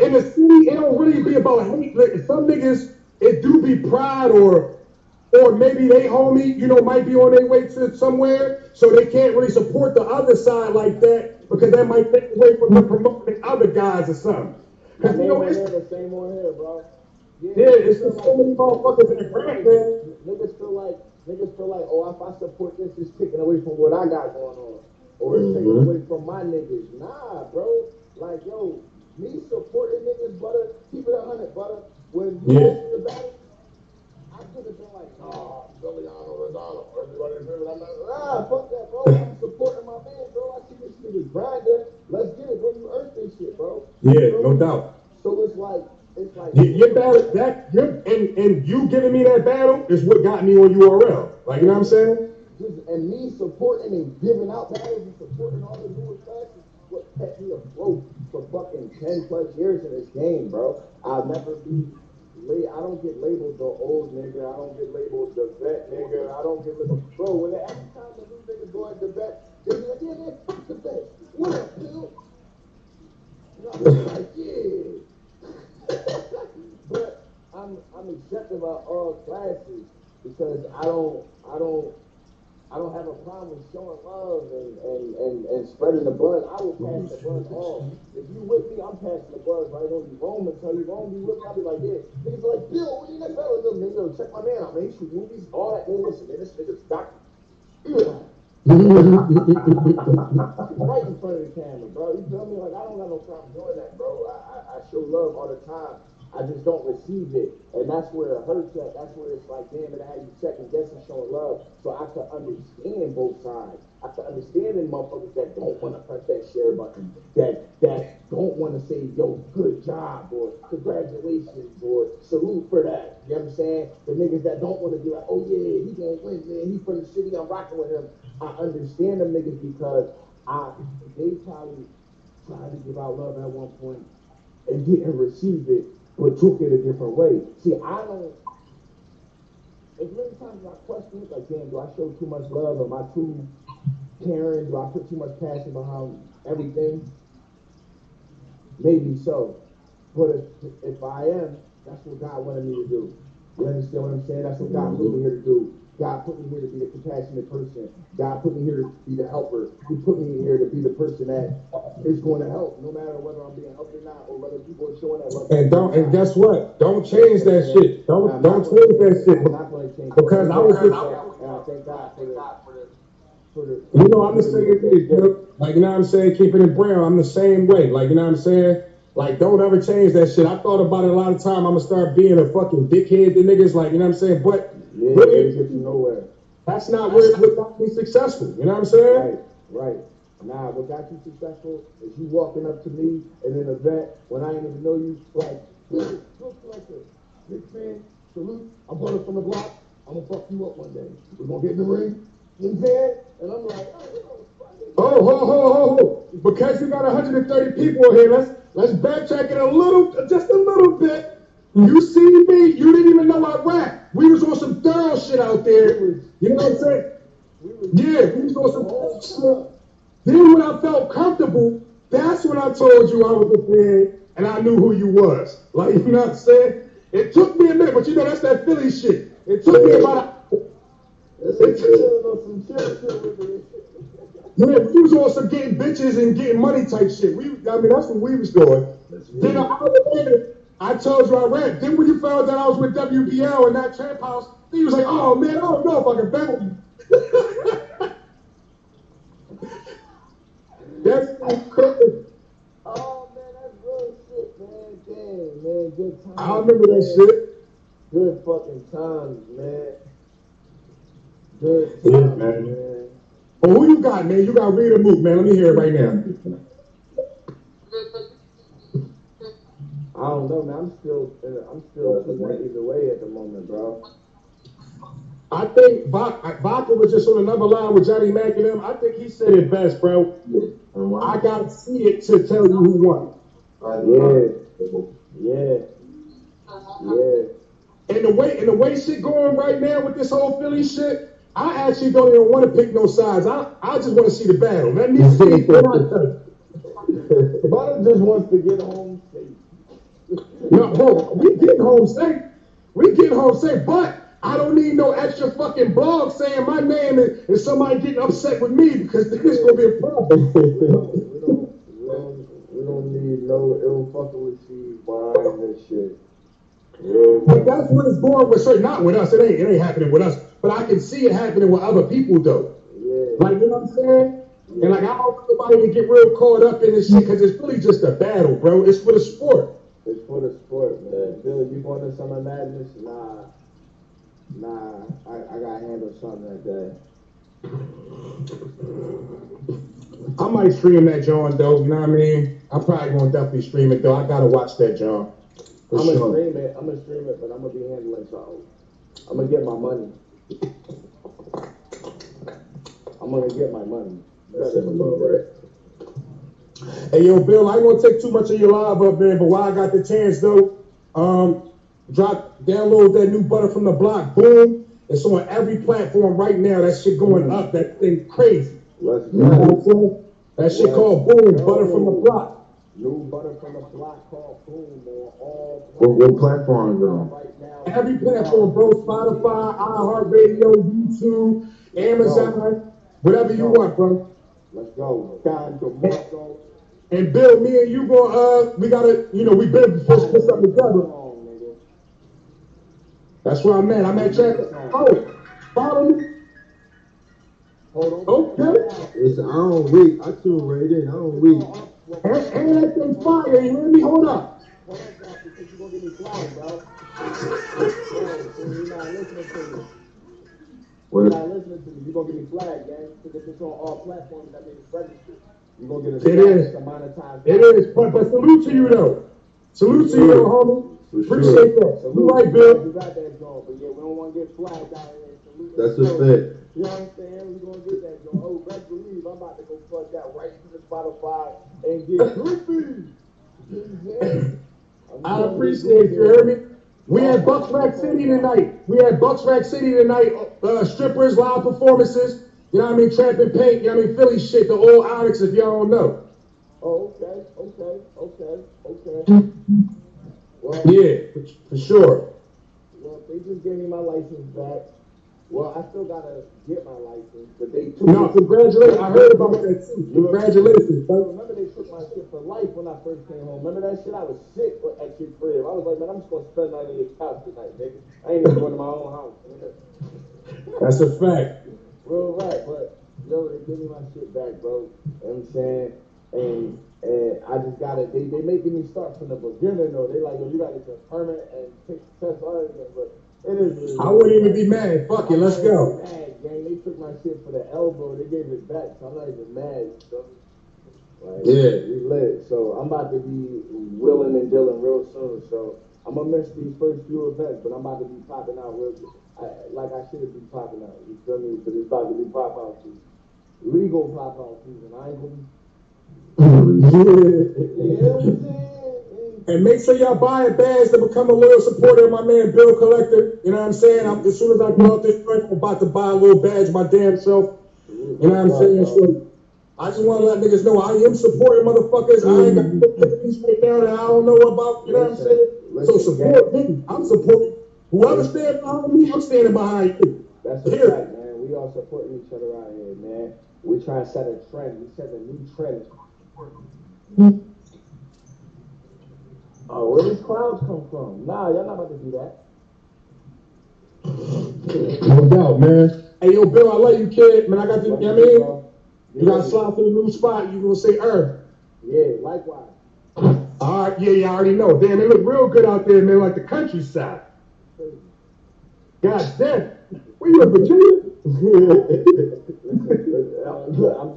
in the city, it don't really be about hate. Like, some niggas, it do be pride or or maybe they homie, you know, might be on their way to somewhere, so they can't really support the other side like that because that might take away from them promoting other guys or something. Cause you know it's the same on here, bro. Yeah, it's just so many motherfuckers in the grant, man. Niggas feel like niggas feel like, oh, if I support this, it's taking away from what I got going on, or it's taking Mm-hmm. away from my niggas. Nah, bro. Like, yo, me supporting niggas, butter, keep it a hundred, butter. When you Yeah. about it, I could have been like, nah, Billiano everybody remember I'm like, nah, fuck that, bro. I'm supporting my man, bro. I see this nigga grinding. Let's get it, bro. You earned this shit, bro. Yeah, no doubt. So it's like, like, Your, your battle, that, your, and, and you giving me that battle is what got me on URL. Like, you know what I'm saying? and me supporting and giving out battles and supporting all the newer is what kept me afloat for fucking ten plus years in this game, bro. I'll never be I don't get labeled the old nigga. I don't get labeled the vet nigga. I don't get labeled bro. When the, every time the new nigga go at the vet, they be like, yeah, man, fuck the vet. What up? You know, I'm like, yeah. But I'm I'm accepted by all uh, classes because I don't I don't I don't have a problem with showing love and, and, and, and spreading the buzz. I will pass the buzz on. If you with me, I'm passing the buzz right on you. Rome and tell you Rome be with me. I'll be like, yeah. Niggas are like, Bill, when you next? Yo, man, yo, check my man out, man. He shoot movies, all that. Man, listen, man, this nigga's doctor. Right in front of the camera, bro. You feel me? Like I don't got no problem doing that, bro. I, I, I show love all the time. I just don't receive it, and that's where it hurts at. That's where it's like, damn, it I had you second guessing showing love, so I could understand both sides. I could understand in motherfuckers that don't want to press that share button, that that don't want to say, yo, good job, or congratulations, or salute for that. You know what I'm saying? The niggas that don't want to be like, oh yeah, he gonna win, man. He from the city, I'm rocking with him. I understand them niggas because I they probably tried to give out love at one point and didn't receive it, but took it a different way. See, I don't. As many times I question it, like, damn, do I show too much love? Am I too caring? Do I put too much passion behind everything? Maybe so. But if, if I am, that's what God wanted me to do. You understand what I'm saying? That's what God put me here to do. God put me here to be the compassionate person. God put me here to be the helper. He put me here to be the person that is going to help, no matter whether I'm being helped or not, or whether people are showing that love. And don't, and guess what? Don't change that shit. Don't, I'm don't change gonna- that shit. I'm not change. Because I was just- And I thank God for the, for the. You know, I'm the same thing, Bill. Like, you know what I'm saying? Keep it in brown. I'm the same way. Like, you know what I'm saying? Like, don't ever change that shit. I thought about it a lot of time. I'm gonna start being a fucking dickhead to niggas. Like, you know what I'm saying? But Yeah, really, it get you nowhere. that's not where it would not be successful. You know what I'm saying? Right, right. Nah, what got you successful is you walking up to me in an event when I didn't even know you, like, "Hey, look like a big fan, salute, I'm butter from the block, I'm gonna fuck you up one day. We're gonna get in the ring, what I'm saying? And I'm like, oh, you know, fuck. Oh, ho, ho, ho, ho. Because you got 130 people here, let's let's backtrack it a little, just a little bit. You see me, you didn't even know I rap. We was on some thorough shit out there. You know what I'm saying? Yeah, we was on some thorough shit. Then when I felt comfortable, that's when I told you I was a fan and I knew who you was. Like, you know what I'm saying? It took me a minute, but you know, that's that Philly shit. It took me about a, That's a chill on some chill shit with me. Yeah, we was on some getting bitches and getting money type shit. We, I mean, that's what we was doing. Then an hour later, I told you I rap. Then when you found that I was with WBL and that trap house, he was like, "Oh man, I don't know if I can battle you." that's crazy. Oh man, that's real shit, man. Damn, man, good times. I remember that shit. Good fucking times, man. Good Yeah, times, man. man. Oh, who you got, man? You got Rita Mook, man. Let me hear it right now. I don't know, man. I'm still, uh, I'm still thinking either way at the moment, bro. I think Vodka, Vodka was just on another line with Johnny Mack and them. I think he said it best, bro. I gotta see it to tell you who won. Yeah, yeah, yeah. And the way and the way shit going right now with this whole Philly shit, I actually don't even want to pick no sides. I I just want to see the battle. Let me see. what I think. Butter just wants to get home safe. No, bro, we get home safe. We get home safe, but I don't need no extra fucking blog saying my name and, and somebody getting upset with me because this is gonna be a problem. we don't, we don't, we don't need no ill fucking with you behind this shit. Yeah, But that's what it's going with certain, not with us. It ain't it ain't happening with us. But I can see it happening with other people though. yeah. Like you know what I'm saying? And like I don't want nobody to get real caught up in this shit because it's really just a battle, bro. It's for the sport. It's for the sport, man. Bill, you going to Summer Madness? Nah. Nah, I, I gotta handle something like that. I might stream that John though. You know what I mean? I'm probably gonna definitely stream it though. I gotta watch that John. I'm gonna sure. stream it. I'm gonna stream it, but I'm gonna be handling something. I'm gonna get my money. I'm gonna get my money. That's him above, right? Hey yo, Bill, I ain't gonna take too much of your live up, man. But while I got the chance though, um, drop download that new butter from the block. Boom! It's on every platform right now. That shit going up. That thing crazy. Let's You know go. what I'm saying? That shit called Boom, butter from the block. New butter from the block called Boom on all What, what platform is right now. Every platform, bro. Spotify, iHeartRadio, YouTube, Amazon, whatever you want, bro. Let's go. Don DeMarco. And Bill, me and you going uh we gotta, you know, we been supposed to put something together. Come on, nigga. That's where I'm at. I'm at Jack. Oh, follow me. Hold on. Okay. Listen, I don't wait. I tune right in. I don't wait. And, and that thing fire, you hear me? Hold up. Hold on, because you're gonna get me flagged, bro. Bro, you're not listening to me. You're What? not listening to me. You're gonna get me flagged, gang. Because if it's on all platforms, that means it's registered. You're gonna get a It is. flagged amount of time. It is, but, but salute to you though. Salute to you, though, homie. For sure. Appreciate that. You Salute. right, Bill. You got that joint, but yeah, we don't want to get flagged out here. Salute. That's a Let's go. fact. You know what I'm saying? We're gonna get that joint. Oh, best believe I'm about to go plug that right into the Spotify and get goofy. You know I'm saying? I'm I gonna appreciate get you, heard me? We had Bucks Rack City tonight. We had Bucks Rack City tonight. Uh, strippers, live performances. You know what I mean? Trapping paint. You know what I mean? Philly shit. The old Onyx, if y'all don't know. Oh, okay, okay, okay, okay. Well, Yeah, for, for sure. well, they just gave me my license back. Well, I still gotta get my license, but they took No, congratulations. I heard about that too. Congratulations, bro. Remember they took my shit for life when I first came home. Remember that shit? I was sick at your crib. I was like, man, I'm just gonna spend the night in your couch tonight, nigga. I ain't even going to my own house. Nigga. That's a fact. Real right, but yo, they give me my shit back, bro. You know what I'm saying? And and I just gotta they they making me start from the beginning though. They like, yo, you gotta get permit and take the test all but it is I wouldn't even be mad. Fuck it, let's go. Mad, gang. They took my shit for the elbow. They gave it back, so I'm not even mad. You me? Like, Yeah. we lit. So I'm about to be willing and dealing real soon. So I'm gonna miss these first few events, but I'm about to be popping out real I, like I should be popping out. You feel me? But it's about to be pop out season. Legal pop out season. I ain't gonna I'm? And make sure y'all buy a badge to become a loyal supporter of my man Bill Collector. You know what I'm saying? I'm, as soon as I get off this joint, I'm about to buy a little badge my damn self. You know what I'm saying? So I just want to let niggas know I am supporting motherfuckers. I ain't got things right now that I don't know about. You know what I'm saying? So support me. I'm supporting whoever standing behind me. I'm standing behind you. That's Here. fact, man. We all supporting each other out here, man. We try to set a trend. We set a new trend. Oh, where these clouds come from? Nah, y'all not about to do that. No doubt, man. Hey, yo, Bill, I love you, kid. Man, I got you know what I mean? You got to slide to the new spot. You gonna say Herb. Yeah, likewise. All right, yeah, yeah, I already know. Damn, they look real good out there, man, like the countryside. God damn. Where you in Virginia? I'm,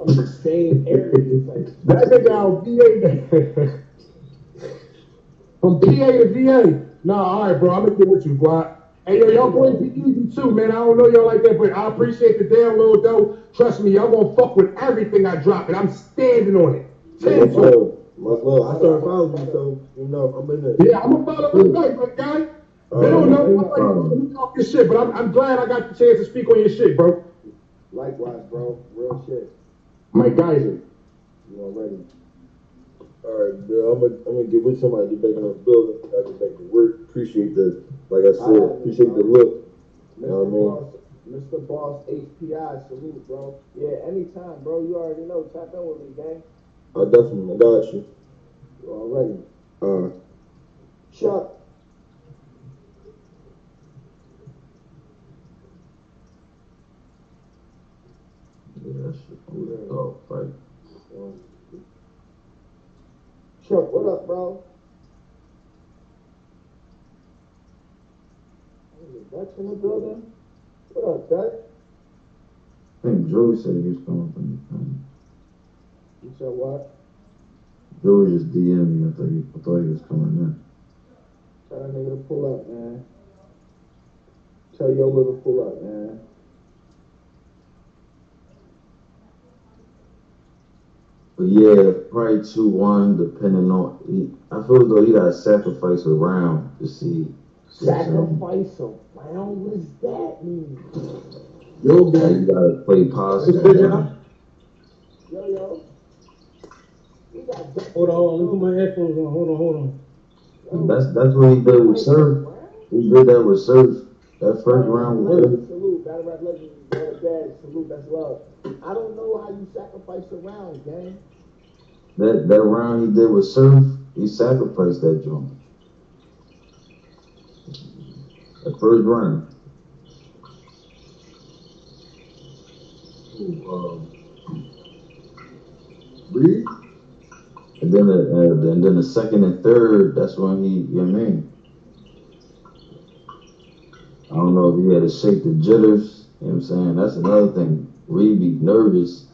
I'm the same area. Like, That nigga out VA. From PA to VA. Nah, all right, bro. I'm gonna get with you, bro. Hey, yo, y'all boys be easy too, man. I don't know y'all like that, but I appreciate the download, though. Trust me, y'all gonna fuck with everything I drop, and I'm standing on it. Much love. Much love. I started following you, so you know I'm in there. Yeah, I'm gonna follow you back, my guy. Oh. They don't know like, you talk your shit, but I'm, I'm glad I got the chance to speak on your shit, bro. likewise, bro. Real shit. Mike Geyser. You already. All right, bro. I'm gonna I'm gonna get with somebody, get back in the building. I get back to work. Appreciate the, like I said, appreciate the look. Mr. Yeah, man. Boss, Mr. Boss HPI, salute, bro. Yeah, anytime, bro. You already know. Tap in with me, gang. I definitely got you. You already. Uh, Chuck. Yeah, that shit was dope, right? Chuck, what up, bro? Dutch in the building? What up, Dutch? I think Joey said he was coming from the phone. You said what? Joey just DM'd me. I thought he, I thought he was coming in. Tell that nigga to pull up, man. Tell your to pull up, man. But yeah, probably two one, depending on. He, I feel as though he got to sacrifice a round to see. Sacrifice a round? What does that mean? Yo, gang. you gotta play positive. Yo, yo. We got Dutch. Hold on, hold on. Let me put my headphones on. Hold on, hold on. That's that's what he did with Surf. He did that with Surf. That first round with Surf. Salute, Battle Rap Legends, Battle Bad, salute, that's love. I don't know how you sacrifice a round, gang. That that round he did with Surf, he sacrificed that joint. The first round. Um, Reed? And then the uh, and then the second and third, that's when he, you know what I mean? I don't know if he had to shake the jitters, you know what I'm saying? That's another thing. Reed be nervous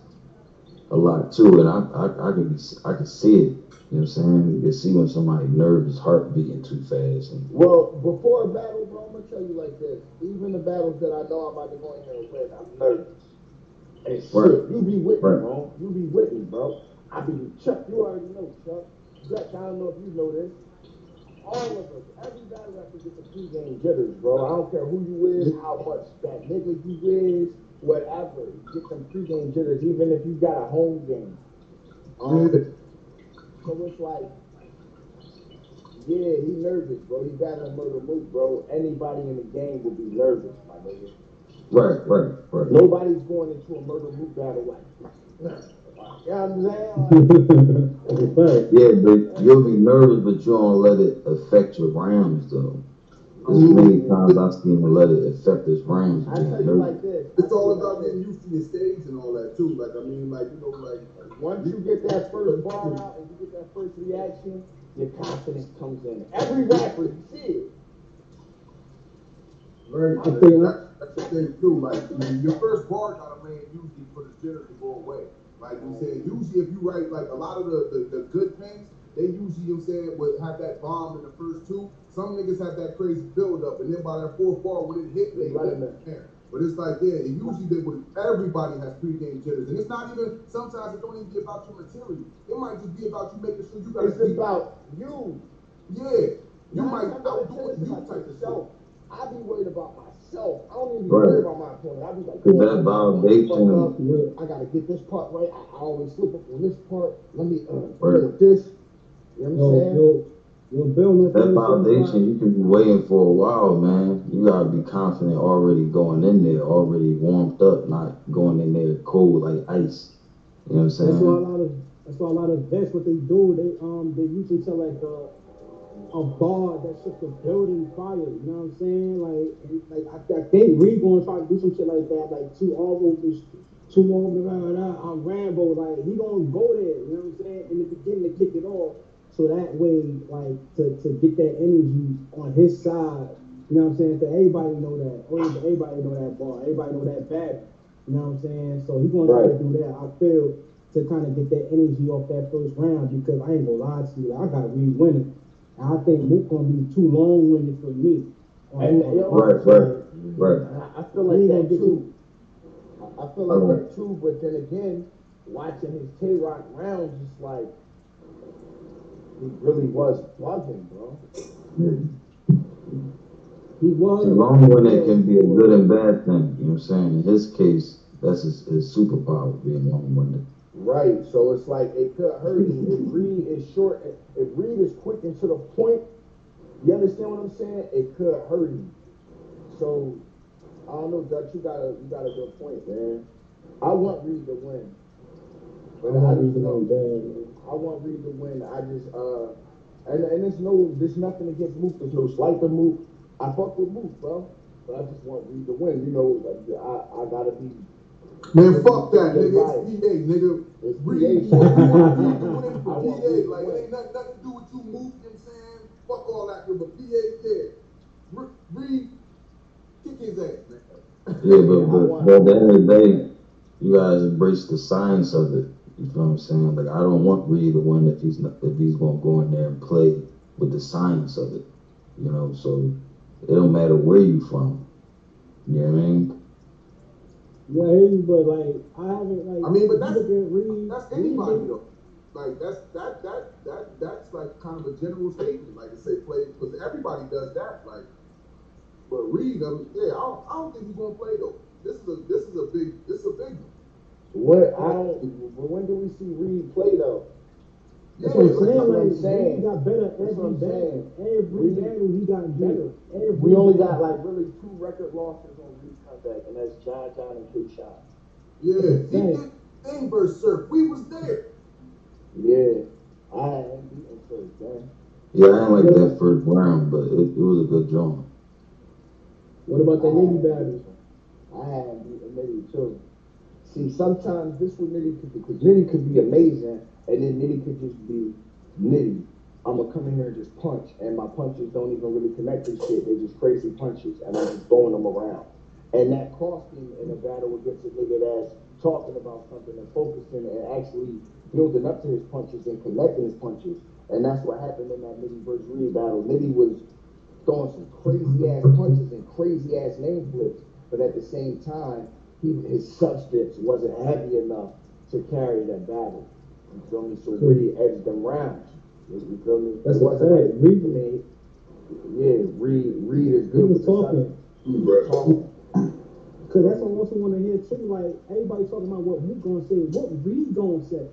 a lot too, and I I, I can I can see it. You know what I'm saying? You can see when somebody nervous, heart beating too fast. And, Well, before a battle, bro, I'm gonna tell you like this. Even the battles that I know I'm about to go in here and win, I'm nervous. And shit, Right. you be with me, Right. bro. You be with me, bro. I be Chuck, you already know, Chuck. Jack, I don't know if you know this. All of us, every battle rapper gets a pregame jitters, bro. I don't care who you is, how much that nigga you is, whatever. Get some pregame jitters, even if you got a home game. Um, so it's like, yeah, he nervous, bro. He battling Murder Mook, bro. Anybody in the game will be nervous, my nigga. right, right, right. Nobody's going into a Murder Mook battle like, you know what I'm saying? Like, That's a fact. Yeah, but you'll be nervous, but you don't let it affect your rounds though. There's mm-hmm. many times I've seen him let it affect his rounds. I tell you like this. It's all about getting used to your stage and all that too. Like I mean, like you know, like Once you get that first bar out and you get that first reaction, your confidence comes in. Every rapper, you see it. Right. I think- That's, that's the thing too. Like I mean, your first bar gotta land usually for the jitter to go away. Like you said, usually if you write like a lot of the, the, the good things, they usually you know what I'm saying would have that bomb in the first two. Some niggas have that crazy build up, and then by that fourth bar when it hit, they let it there. But it's like, yeah, it usually they would everybody has pregame jitters. And it's not even sometimes it don't even be about your material. It might just be about you making sure you got It's about you. Yeah. You Nine might times out of outdo it, you type of stuff. I be worried about myself. I don't even be Right. worried about my opponent. I be like, Cause that I'm fuck up. I gotta get this part right. I, I always slip up on this part. Let me uh Right. get this. You know what I'm saying? yo, yo, Bill, no that foundation, you can be waiting for a while, man. You gotta be confident already going in there, already warmed up, not going in there cold like ice. You know what I'm That's why a saying? lot of that's why a lot of vets what they do they um they use into like a a bar that's sets a building fire. You know what I'm saying? Like like I, I think Reed gonna try to do some shit like that. Like two almost two more blah, blah, blah, I'm Rambo. Like he gonna go there. You know what I'm saying? In the beginning to kick it off. So that way, like to, to get that energy on his side, you know what I'm saying? So everybody know that. Everybody know that bar. Everybody know that bad. You know what I'm saying? So he gonna try to do that. I feel to kind of get that energy off that first round because I ain't gonna lie to you. I got Reed winning. And I think Mook gonna be too long winded for me. And, yo, Right, right, right. I, I feel like He that gonna too. I, I feel like Alright. that too, but then again, watching his Tay Rock rounds, it's like he really was bugging, bro. He was. See, long winded can be a good and bad thing. You know what I'm saying? In his case, that's his, his superpower, being long winded. Right. So it's like it could hurt him if Reed is short. If Reed is quick and to the point, you understand what I'm saying? It could hurt him. So I don't know, Dutch. You got a you got a good point, man. I want Reed to win. I But I want just know win. I want Reed to win. I just uh and and there's no there's nothing against Mook. There's no slight to Mook. I fuck with Mook, bro. But I just want Reed to win. You know, like, I I gotta be Man, fuck that, nigga. Right. It's PA, nigga. It's Reed, PA. want Reed to win for PA. Like, it ain't nothing, nothing to do with you, move, you know what I'm saying? Fuck all that, but PA, yeah. Re- Reed, kick his ass, man. Yeah, but, but, but at the end of the day, you guys embrace the science of it. You feel what I'm saying? Like I don't want Reed to win if he's not, if he's gonna go in there and play with the science of it. You know, so it don't matter where you from. You know what I mean? Yeah, I hear you, but like I haven't like. I mean, but that's- look at Reed, That's Reed anybody did- though. Like that's that that that that's like kind of a general statement. Like to say play because everybody does that. Like, but Reed, I mean, yeah, I don't, I don't think he's gonna play though. This is a this is a big this is a big one. What I don't. When do we see Reed play though? That's what I'm Yeah, saying. what I'm Like saying. he got better That's what every I'm battle. saying. Every Reed- battle he got better. Every We only battle. got like really two record losses on Reed's comeback, and that's John John and K-Shine. Yeah, he Right. did thing versus Surf. We was there. Yeah, I ain't beaten first, man. Yeah, I ain't like that first round, but it, it was a good joint. What about that I Nitty had- battle? I had beaten Nitty too. See, sometimes this what Nitty could do, because Nitty could be amazing, and then Nitty could just be Nitty. I'm gonna come in here and just punch, and my punches don't even really connect to shit. They're just crazy punches, and I'm just throwing them around. And that cost him in a battle against a nigga that's talking about something and focusing and actually building up to his punches and connecting his punches. And that's what happened in that Nitty versus Reed battle. Nitty was throwing some crazy ass punches and crazy ass name flips, but at the same time, he, his substance wasn't heavy enough to carry that battle. You feel me? So Reed edged them rounds. You you feel me? That's it a wasn't fact. like, Reed- I yeah, Reed, Reed is good. He good was with talking. substance. He was talking. Cause that's what I also want to hear too. Like everybody talking about what Mook gonna say, what Reed gonna say.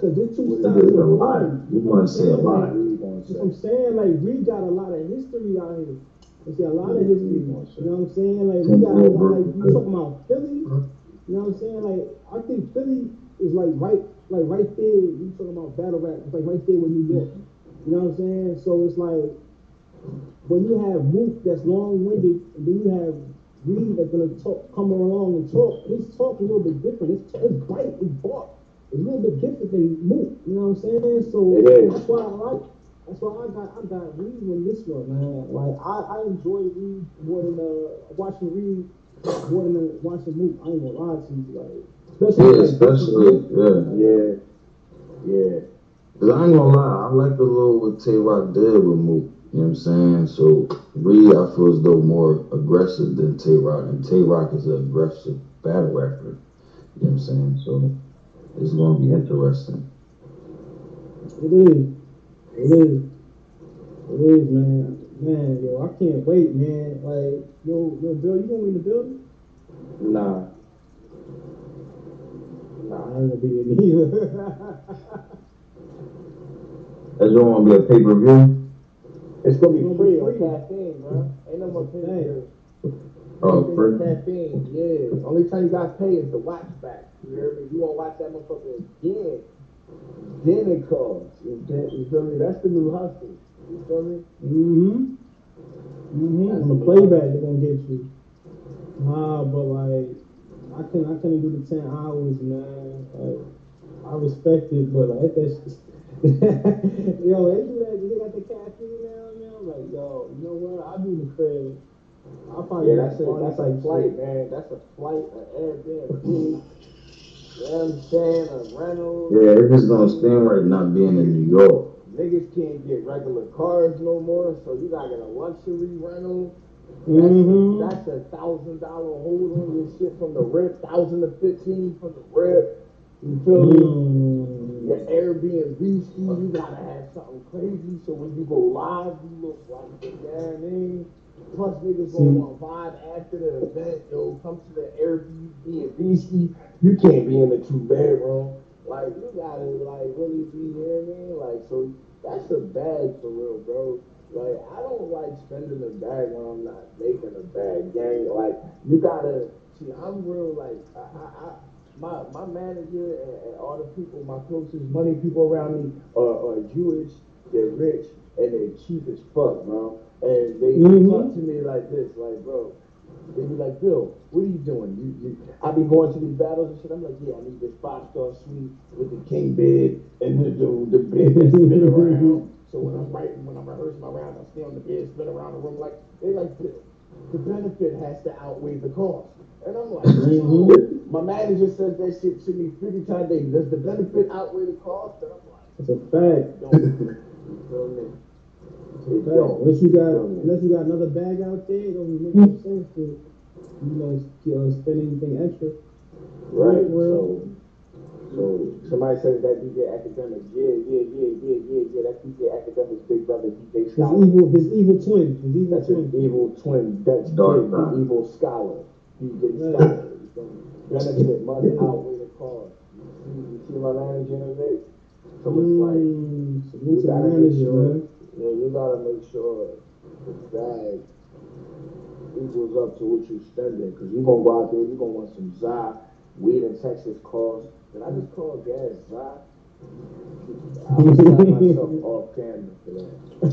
Cause there's two It sides is to a the lot. party. You want to say a lot. Reed gonna That's what say. I'm saying. Like Reed got a lot of history out here. You see a lot of history. You know what I'm saying? Like we got a lot, like you talking about Philly. You know what I'm saying? Like I think Philly is like right, like right there. You talking about battle rap? It's like right there with New York. You know what I'm saying? So it's like when you have Mook that's long winded, and then you have Reed that's gonna talk, come along and talk. His talk a little bit different. His, his bite, his bark, It's a little bit different than Mook. You know what I'm saying? So that's why I like. That's why I got I got Reed win this one, man. Like I, I enjoy Reed more than uh watching Reed more than uh, watching Mook. I ain't gonna lie to you, like especially Yeah, like, especially yeah. Yeah, yeah. Cause I ain't gonna lie, I like the little what Tay Rock did with Mook. You know what I'm saying? So Reed, I feel as though more aggressive than Tay Rock, and Tay Rock is an aggressive battle rapper. You know what I'm saying? So it's gonna be interesting. It is. It is. It is, man. Man, yo, I can't wait, man. Like, yo, yo, Bill, you gonna win the building? Nah. Nah, I ain't gonna be in either. That's gonna be a pay per view. It's gonna be It's gonna free be on free. caffeine, bro. Ain't no more pay Hey. Oh, free. Caffeine, yeah. Only time you guys pay is the watch back. You hear me? You won't watch that motherfucker again. Then it comes. You feel- me? That's the new hustle. You feel me? mm-hmm. Mm-hmm. On the playback, they're gonna get you. Nah, but like, I can I couldn't do the ten hours, man. Like, I respect it, but like that's just yo, they do that. They got the caffeine now, man. I'm like, yo, you know what? I'll do the crib. I'll probably Yeah, that's a, that's type a flight, shit. man. That's a flight, an Airbnb. you know what I'm saying? A rental. Yeah, it's just gonna stand right not being in New York. Niggas can't get regular cars no more, so you gotta get a luxury rental. Mhm. That's a thousand dollar hold on your shit from the rip, thousand to fifteen from the rip. You feel me? Mm. Your Airbnb ski, you gotta have something crazy so when you go live, you look like the damn name. Plus niggas gonna want vibe after the event, yo, come to the Airbnb ski. You can't be in the two bedroom. Like you gotta like really be, you know what I mean? Like so that's a bag for real, bro. Like I don't like spending a bag when I'm not making a bag, gang. Like you gotta see. I'm real. Like I, I, I my my manager and, and all the people, my closest money people around me are, are Jewish. They're rich and they're cheap as fuck, bro. And they Mhm. talk to me like this, like bro. They be like, Bill, what are you doing? You, you, I be going to these battles and shit. I'm like, yeah, I need this five star suite with the king bed and the the, the bed that spin around. So when I'm writing, when I'm rehearsing my rounds, I stay on the bed, spin around the room like they like. The benefit has to outweigh the cost. And I'm like, my manager says that shit to me 50 times a day. Does the benefit outweigh the cost? And I'm like, It's a fact. don't. you feel me? It's a It fact. don't. Unless you got, unless you got another bag out there, it don't make no sense to, you know, s- uh, spend anything extra. Right. Well- So, so somebody says that DJ Academic. Yeah, yeah, yeah, yeah, yeah, yeah. That's DJ Academic's big brother, DJ His Scholar. evil, his evil twin, his evil That's his twin. evil twin. That's Dark kid, side. the evil scholar. Yeah. You. You you. Mm, You gotta make sure, man. you you gotta make sure up to what you're spending, cause you gonna go out there, you gonna want some za, weed in Texas cost. Did I just call gas za? I'll slap myself off camera for that. You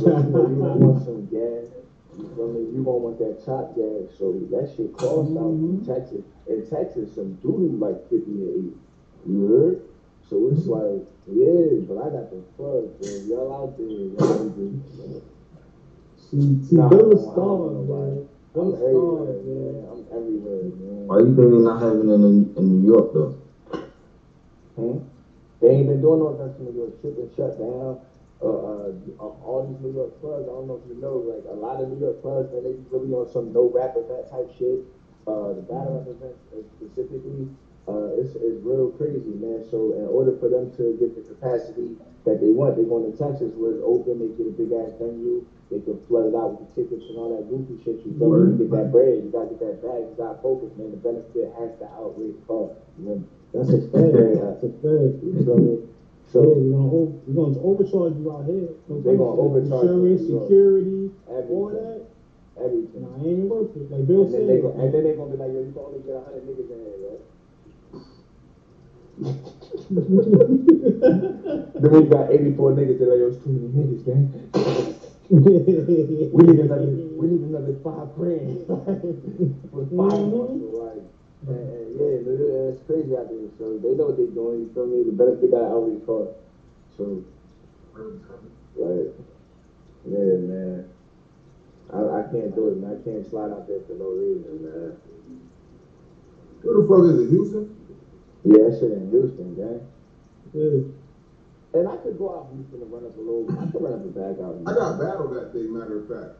you want some gas. You feel me? You gonna want that top gas, so that shit costs out in Mhm. Texas. In Texas, some doodoo like fifty or eighty. You heard? So it's like, yeah, but I got the fuck, man. Y'all out there, y'all need to- See, see, Nah, Bill I is don't stars, know, man. I'm Bill everywhere, stars, man. man. I'm everywhere, man. Why you think they're not having it in, in New York though? Hmm? They ain't been doing no events in New York. Shit been shut down. Uh, uh, all these New York clubs, I don't know if you know, like a lot of New York clubs, man, they really on some no rap event type shit. Uh, the battle rap event uh, specifically, uh, it's, it's real crazy, man. So in order for them to get the capacity that they want, they going to Texas where it's open, they get a big ass venue, they can flood it out with the tickets and all that goofy shit. You me? You get that bread, you gotta get that bag, you gotta focus, man. The benefit has to outweigh the cost. You know? That's a fact. That's a fact. You feel me? So So yeah, we're gonna over, we're gonna overcharge you out here. They're gonna overcharge insurance, security, all that. everything. Nah, ain't worth it. Like Bill And then, they said. go, and then they gonna be like, yo, you can only get a hundred niggas in here, right? Then when you got eighty-four niggas, they're like, yo, it's too many niggas, gang. We need another, we need another five grand for five Mhm. months. And, yeah, it- uh, it's crazy out there. So they know what they're doing. You feel me? The benefit got outweigh the cost. So, like, yeah, man. I, I can't do it, man. I can't slide out there for no reason, man. Where the fuck is it, Houston? Yeah, that shit in Houston, gang. Yeah. And I could go out Houston and run up a little. I could run up a bag out. I got battled that day, matter of fact.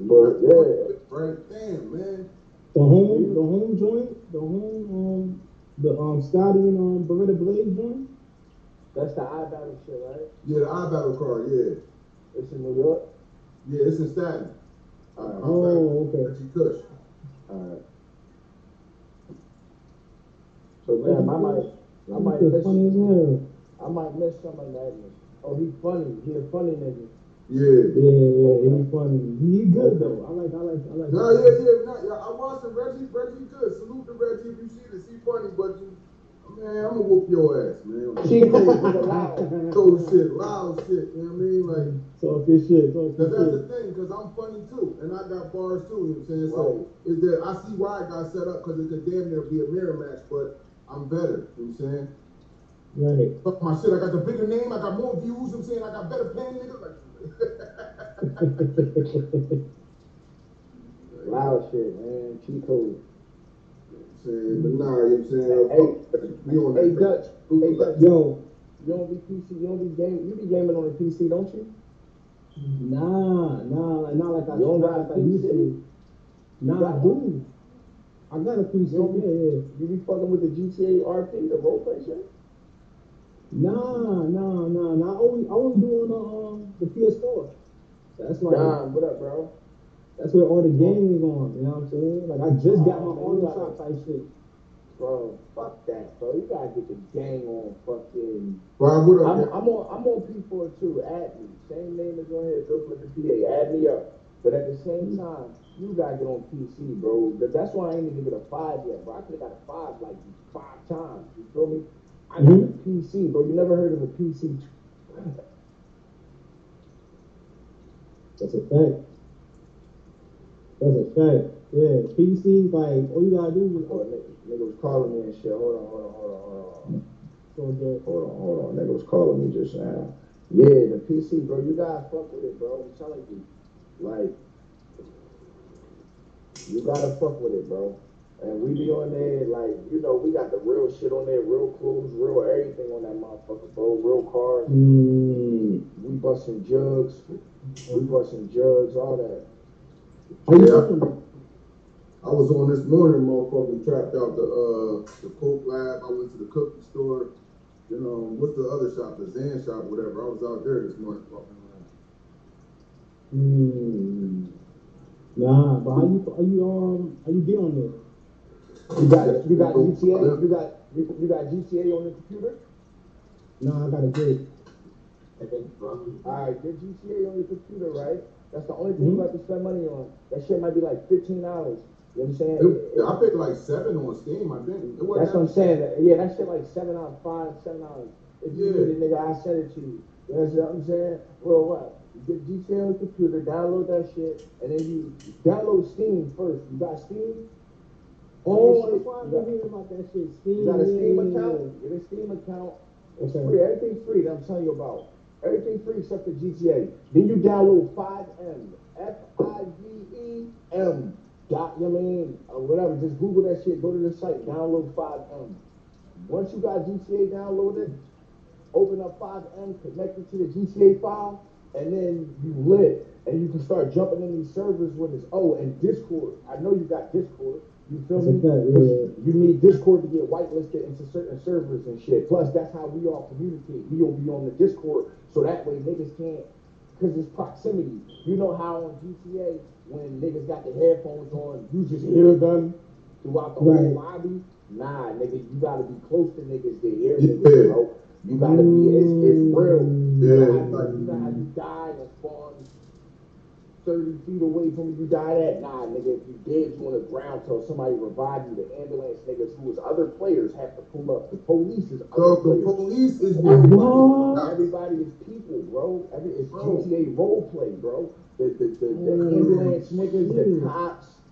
But yeah, Right? Damn, man. The home, the home joint, the home, um, the um Scotty and um Beretta Blade joint. that's the eye battle shit, right? Yeah, the eye battle card, yeah. It's in New York. Yeah, it's in Staten. I- I'm Oh, back. okay. Reggie Kush. Alright. So man, I might, I might miss, funny as hell. I might miss some of that. Oh, he funny. He a funny nigga. Yeah. Yeah, yeah, he's funny. He good though. I like, I like, I like. No, yeah, yeah, no, yeah. I watched him. Reggie, Reggie good. Salute to Reggie if you see this. He funny, but you, man, I'm gonna whoop your ass, man. She crazy, but loud. Throw shit, loud shit. You know what I mean? Like, Talk this shit. Talk cause this that's shit. the thing. Cause I'm funny too, and I got bars too. You know what I'm saying? So is that I see why I got set up because it could damn near be a mirror match, but I'm better. You know what I'm saying? Right. Fuck my shit. I got the bigger name. I got more views. You know what I'm saying I got better paying niggas. Like, Loud shit, man. Cheat code. saying, but nah, you know what I'm saying? Hey, we on Hey. Dutch. Hey, Dutch. Yo, You don't be PC. You don't be game. You be gaming on the PC, don't you? nah, nah, like not like I You don't not got like a I used PC? Nah, I do. I got a PC. You Yeah, yeah. You be fucking with the GTA RP, the roleplay shit. Nah, nah, nah, nah. I always, I was doing the um the PS4. That's like Don, what up, bro? that's where all the gaming is on. You know what I'm saying? Like I just got my Oh, man, auto shop type shit. Bro, fuck that, bro. You gotta get the gang on fucking. Bob, what up, I'm. I'm on. I'm on P4 too. Add me. Same name as on here. Bill Flip the PA. Add me up. But at the same time, you gotta get on PC, bro. But that's why I ain't even get a five yet, bro. I could have got a five like five times. You feel me? I a PC, bro. You never heard of a PC? That's a fact. That's a fact. Yeah, PC like all you gotta do is Oh, nigga, nigga was calling me and shit. Hold on, hold on, hold on, hold on. so the Hold on, hold on. Nigga was calling me just now. Yeah, the PC, bro. You gotta fuck with it, bro. I'm telling you. Like, you gotta fuck with it, bro. And we be on there, like, you know, we got the real shit on there, real clothes, real everything on that motherfucker, bro. Real cars. mm, We busting jugs. We busting jugs, all that. Yeah. I was on this morning, motherfucker, trapped out the uh the Coke lab. I went to the cookie store. You know, what's the other shop? The Zan shop, whatever. I was out there this morning fucking around. Mm, nah, but how you how you um how you get on? You got, you got GTA. You got, you, you got GTA on the computer. Nah, I got a get it. Alright, get GTA on your computer, right? That's the only thing you mm-hmm. have to spend money on. That shit might be like fifteen dollars. You know what I'm saying? It- I paid like seven on Steam, I think. It That's what I'm saying. Yeah, that shit like seven dollars, five, seven dollars. If you Yeah. need it, nigga, I send it to you. You know what I'm saying? Well, what? You get GTA on the computer, download that shit, and then you download Steam first. You got Steam? Oh, that's why I've you been hearing about that shit. Steam. You got a Steam account? Get a Steam account. It's Okay. free. Everything's free that I'm telling you about. Everything free except the GTA. Then you download FiveM. F I V E M. Dot, you know I mean? Or whatever. Just Google that shit. Go to the site. Download FiveM. Once you got GTA downloaded, open up FiveM, connect it to the GTA file, and then you lit. And you can start jumping in these servers with this. Oh, and Discord. I know you got Discord. You feel That's me? fact, yeah. You need Discord to get whitelisted into certain servers and shit. Plus, that's how we all communicate. We will be on the Discord, so that way niggas can't, cause it's proximity. You know how on GTA when niggas got the headphones on, you just hear them throughout the Right. whole lobby. Nah, nigga, you gotta be close to niggas to hear Yeah. niggas, bro. You gotta be, it's, it's real. You Yeah, know how like- you, you know how you die and spawn 30 feet away from where you died at? Nah, nigga, if you dead, you on the ground till somebody revive you. The ambulance niggas who was other players have to pull up. The police is other the players. police is What? Everybody is people, bro. Every it's Bro. GTA role play, bro. The the the, the Oh, ambulance niggas, the shit.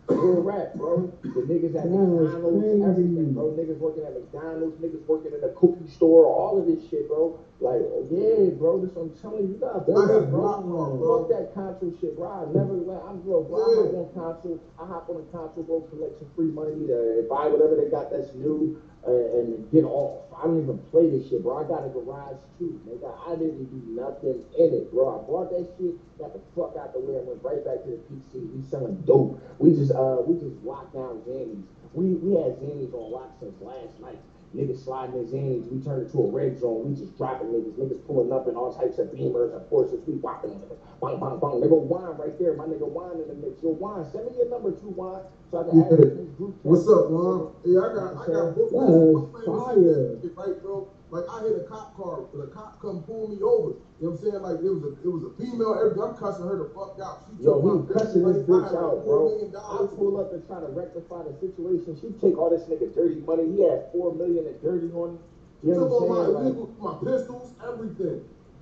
Cops, real rap, bro. The niggas at McDonald's, everything, bro. Niggas working at McDonald's, niggas working in a cookie store, all of this shit, bro. Like, yeah, bro. This I'm telling you. You gotta fuck that, bro. block bro. Fuck that console shit, bro. I never let. I'm bro. bro I hop on console. I hop on a console, bro. Collect some free money to buy whatever they got that's new uh, and get off. I don't even play this shit, bro. I got a garage too, nigga. I didn't do nothing in it, bro. I bought that shit, got the fuck out the way, and went right back to the PC. We selling dope. We just uh we just locked down Zannies. We we had Zannies on lock since last night. Niggas sliding their Zannies. We turn it to a red zone. We just dropping niggas. Niggas pulling up in all types of beamers and Porsches. We whopping them. Bang, bang, bang. Nigga wine right there. My nigga wine in the mix. Yo, wine. Send me your number too, wine. So I can add to this group. What's up, Mom? Yeah, I got, I got both. That's I'm playing fire. Right, bro. Like I hit a cop car, but a cop come pull me over. You know what I'm saying? Like it was a, it was a female. Everything. I'm cussing her the fuck out. She Yo, took he my cussing this bitch out, bro. I pull up and try to rectify the situation. She take all this nigga dirty money. He had four million in dirty on him. You know took all what my I'm saying? Like, illegal, my pistols, everything.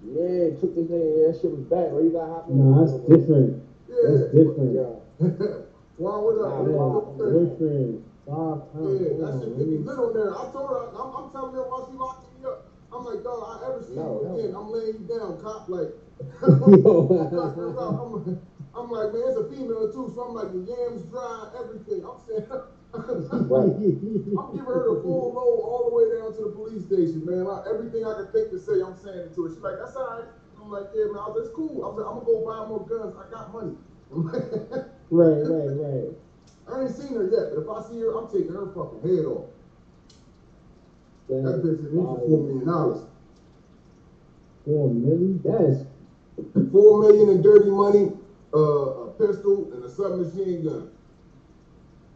yeah, took this nigga. Yeah, that shit was bad, bro. You got hop on. Nah, that's different. Yeah. That's different. Yeah. Wow, what up? Nah, What wow. up? What up? Different. Five pounds. Yeah, that shit on, get me lit on there. I told her, I'm, I'm telling her why she locked me up. I'm like, dog, I ever see No, you no. again, I'm laying you down, cop, like. I'm, I'm like, man, it's a female too, so I'm like, the yams dry, everything. I'm saying, Right. I'm giving her the full load all the way down to the police station, man. Like, everything I can think to say, I'm saying it to her. She's like, that's all right. I'm like, yeah, man, I was, that's cool. I was like, I'm gonna go buy more guns. I got money. Like, Right, right, right. I ain't seen her yet, but if I see her, I'm taking her fucking head off. That bitch is me for four million dollars. Four million? That's Four million in dirty money, uh, a pistol, and a submachine gun.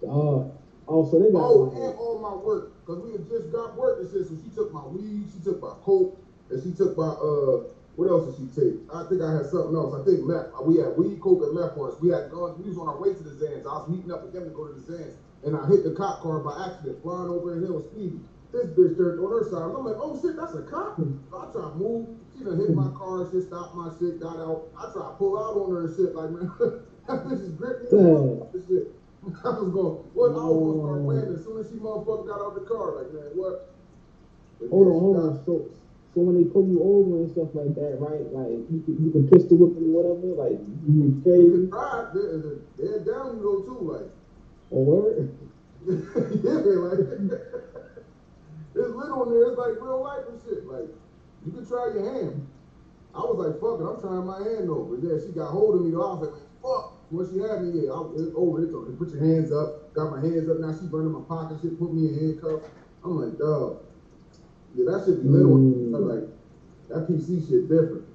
uh oh, so they got Oh, and all my work, cause we had just got work shit. So she took my weed, she took my coke, and she took my uh, what else did she take? I think I had something else. I think meth. We had weed, coke, and meth on us. We had guns. We was on our way to the Zans. I was meeting up with them to go to the Zans, and I hit the cop car by accident, flying over a hill, speedy. This bitch turned on her side. I'm like, oh shit, that's a cop. So I try to move. She done hit my car. She stopped my shit, got out. I try to pull out on her and shit. Like man, that bitch is gripped me. Shit. I was going, what? I was gonna start landing as soon as she motherfucker got out of the car. Like, man, what? But hold yeah, on, hold on. So so when they pull you over and stuff like that, right? Like you can, you can pistol whip them, whatever. Like you can You can drive, they're, down you though too, like. or word. yeah, like. It's little in there, it's like real life and shit. Like, you can try your hand. I was like, fuck it, I'm trying my hand over. Yeah, she got hold of me though. I was like, man, fuck. When she had me, yeah, I was it's over. It's over. Put your hands up. Got my hands up. Now she burning my pocket. Shit, put me in handcuffs. I'm like, dog. Yeah, that shit be little. Mm. I'm like, that PC shit different.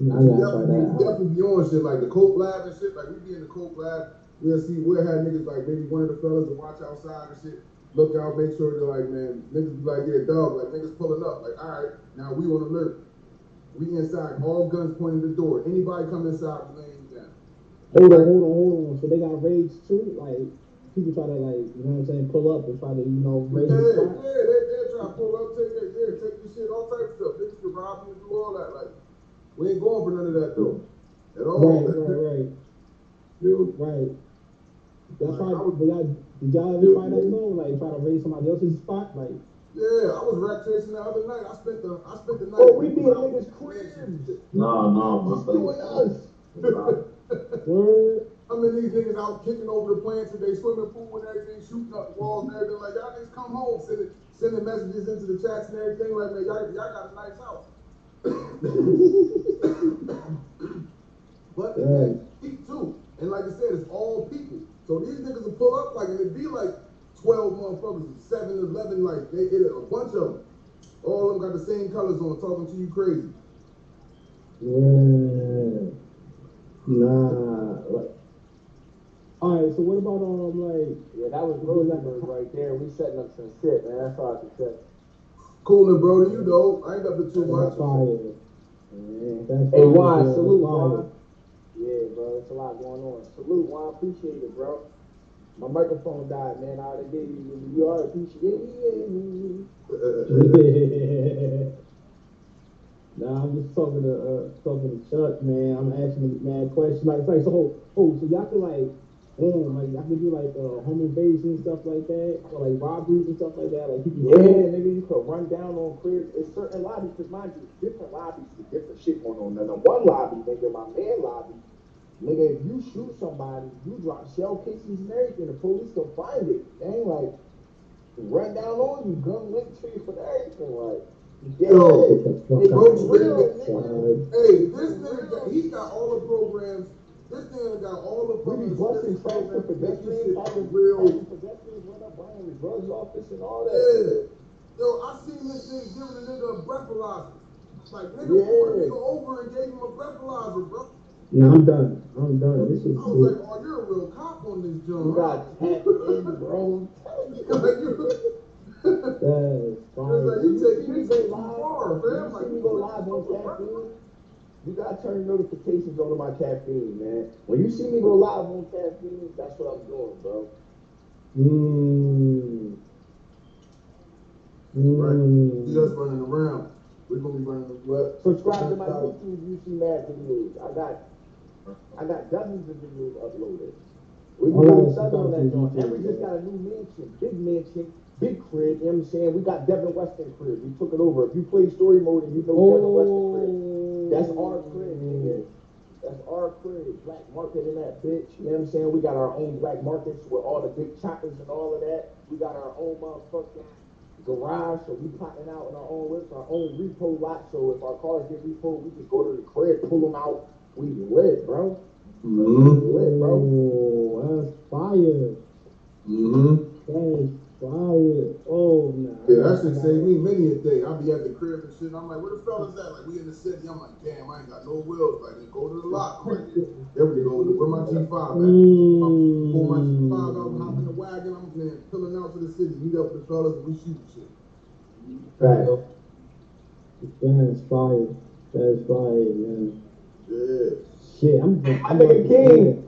I You gotta try definitely, that definitely be on shit like the coke lab and shit. Like we be in the coke lab, we'll see we'll have niggas like maybe one of the fellas to watch outside and shit. Look out, make sure they're like, man, niggas be like, yeah, dog, like niggas pulling up. Like, all right, now we on alert. We inside, all guns pointing at the door. Anybody come inside, we laying down. Hold on, hold on, hold on. So they got rage too? Like people try to like, you know what I'm saying, pull up and try to, you know, Yeah, yeah, they, they try to pull up, take that, yeah, take your shit, all types of stuff. Niggas can rob you and do all that. Like, we ain't going for none of that though. At all. Right, right, right, Yo, right. That's Like, why I was- did y'all ever try that though? Like try to raise somebody else's spot? Like Yeah, I was rat chasing the other night. I spent the I spent the night. Oh, we be in niggas' cribs. no, no, my You and us. word I mean, these niggas out kicking over the plants with their swimming pool and everything, shooting up the walls and everything. Like, y'all niggas come home, sending, sending messages into the chats and everything. Like, man, y'all, y'all got a nice house. but Yeah. it's cheap too. And like I said, it's all people. So these niggas will pull up, like, and it'd be like 12 motherfuckers, 7, 11, like, they, it, a bunch of them. All of them got the same colors on, talking to you crazy. Yeah. Nah. Like, all right. So what about um like Yeah, that was Rosenberg right there. We setting up some shit, man. That's all I can say. Coolin', bro, do you know, I ain't up to too much. that's fire? Yeah. That's Hey, fire, Juan, salute, That's. Juan. Yeah, bro, it's a lot going on. Salute, I Appreciate it, bro. My microphone died, man. I already gave you. You already appreciate it. nah, I'm just talking to uh talking to Chuck, man. I'm asking him mad questions. Like, it's like so oh, so y'all can like boom, like y'all can do like uh home invasion and stuff like that, or like robberies and stuff like that. Like you can Yeah, nigga, you could run down on cribs. It's certain lobbies, because mind you, different lobbies with different shit going on. Now, the one lobby, nigga, my man lobby, nigga, if you shoot somebody, you drop shell casings and everything, the police can find it. They ain't like, run down on you, gun linked to you for everything, like, yeah. Yo, Fuck It out. goes real, nigga. Hey, this nigga, got, he got all the programs. This nigga got all the We be busting steps, tracks for programs, this pedestrians, having, real. pedestrians run up the drugs office and all that. Yeah. Yo, I seen this nigga giving a nigga a breathalyzer. Like, nigga Yeah. pulled a nigga over and gave him a breathalyzer, bro. nah, I'm done. I'm done. This is I was like, oh, you're a real cop on this joint. You got tapped in, bro. like, you, that's it's like, you You take me too far, you fam. Like, me go live on caffeine, you gotta turn notifications on to my caffeine, man. When you see me go live on caffeine, that's what I'm doing, bro. Mmm. Right. Mmm. See us running around. We're gonna be running the what? Subscribe to my YouTube, you see mad videos. I got, I got dozens of videos uploaded. We All can right, do something on that joint. And we just got a new mansion, big mansion, big crib, you know what I'm saying? We got Devin Weston crib. We took it over. If you play story mode and you know Devin Weston crib, that's our crib, nigga. That's our crib. Black market in that bitch. You know what I'm saying? We got our own black markets with all the big choppers and all of that. We got our own motherfucking garage, so we potting out in our own whips, our own repo lot. So if our cars get repoed, we just go to the crib, pull them out. We lit, bro. Mm-hmm. Lit, bro. Oh, that's fire. Mm-hmm. That's fire. Oh, nah. Yeah, that shit saved me many a day. I'll be at the crib and shit. And I'm like, where the fellas at? Like, we in the city. I'm like, damn, I ain't got no wheels. Like, then go to the lot. I'm like, there we go. Where my G5 at? Mm. Pull my G5 out, hop in the wagon. I'm man, pulling out to the city. Meet up with the fellas and we shoot shit. Right. That's fire. That's fire, man. Yeah. Shit, I'm. My I'm nigga about to- King.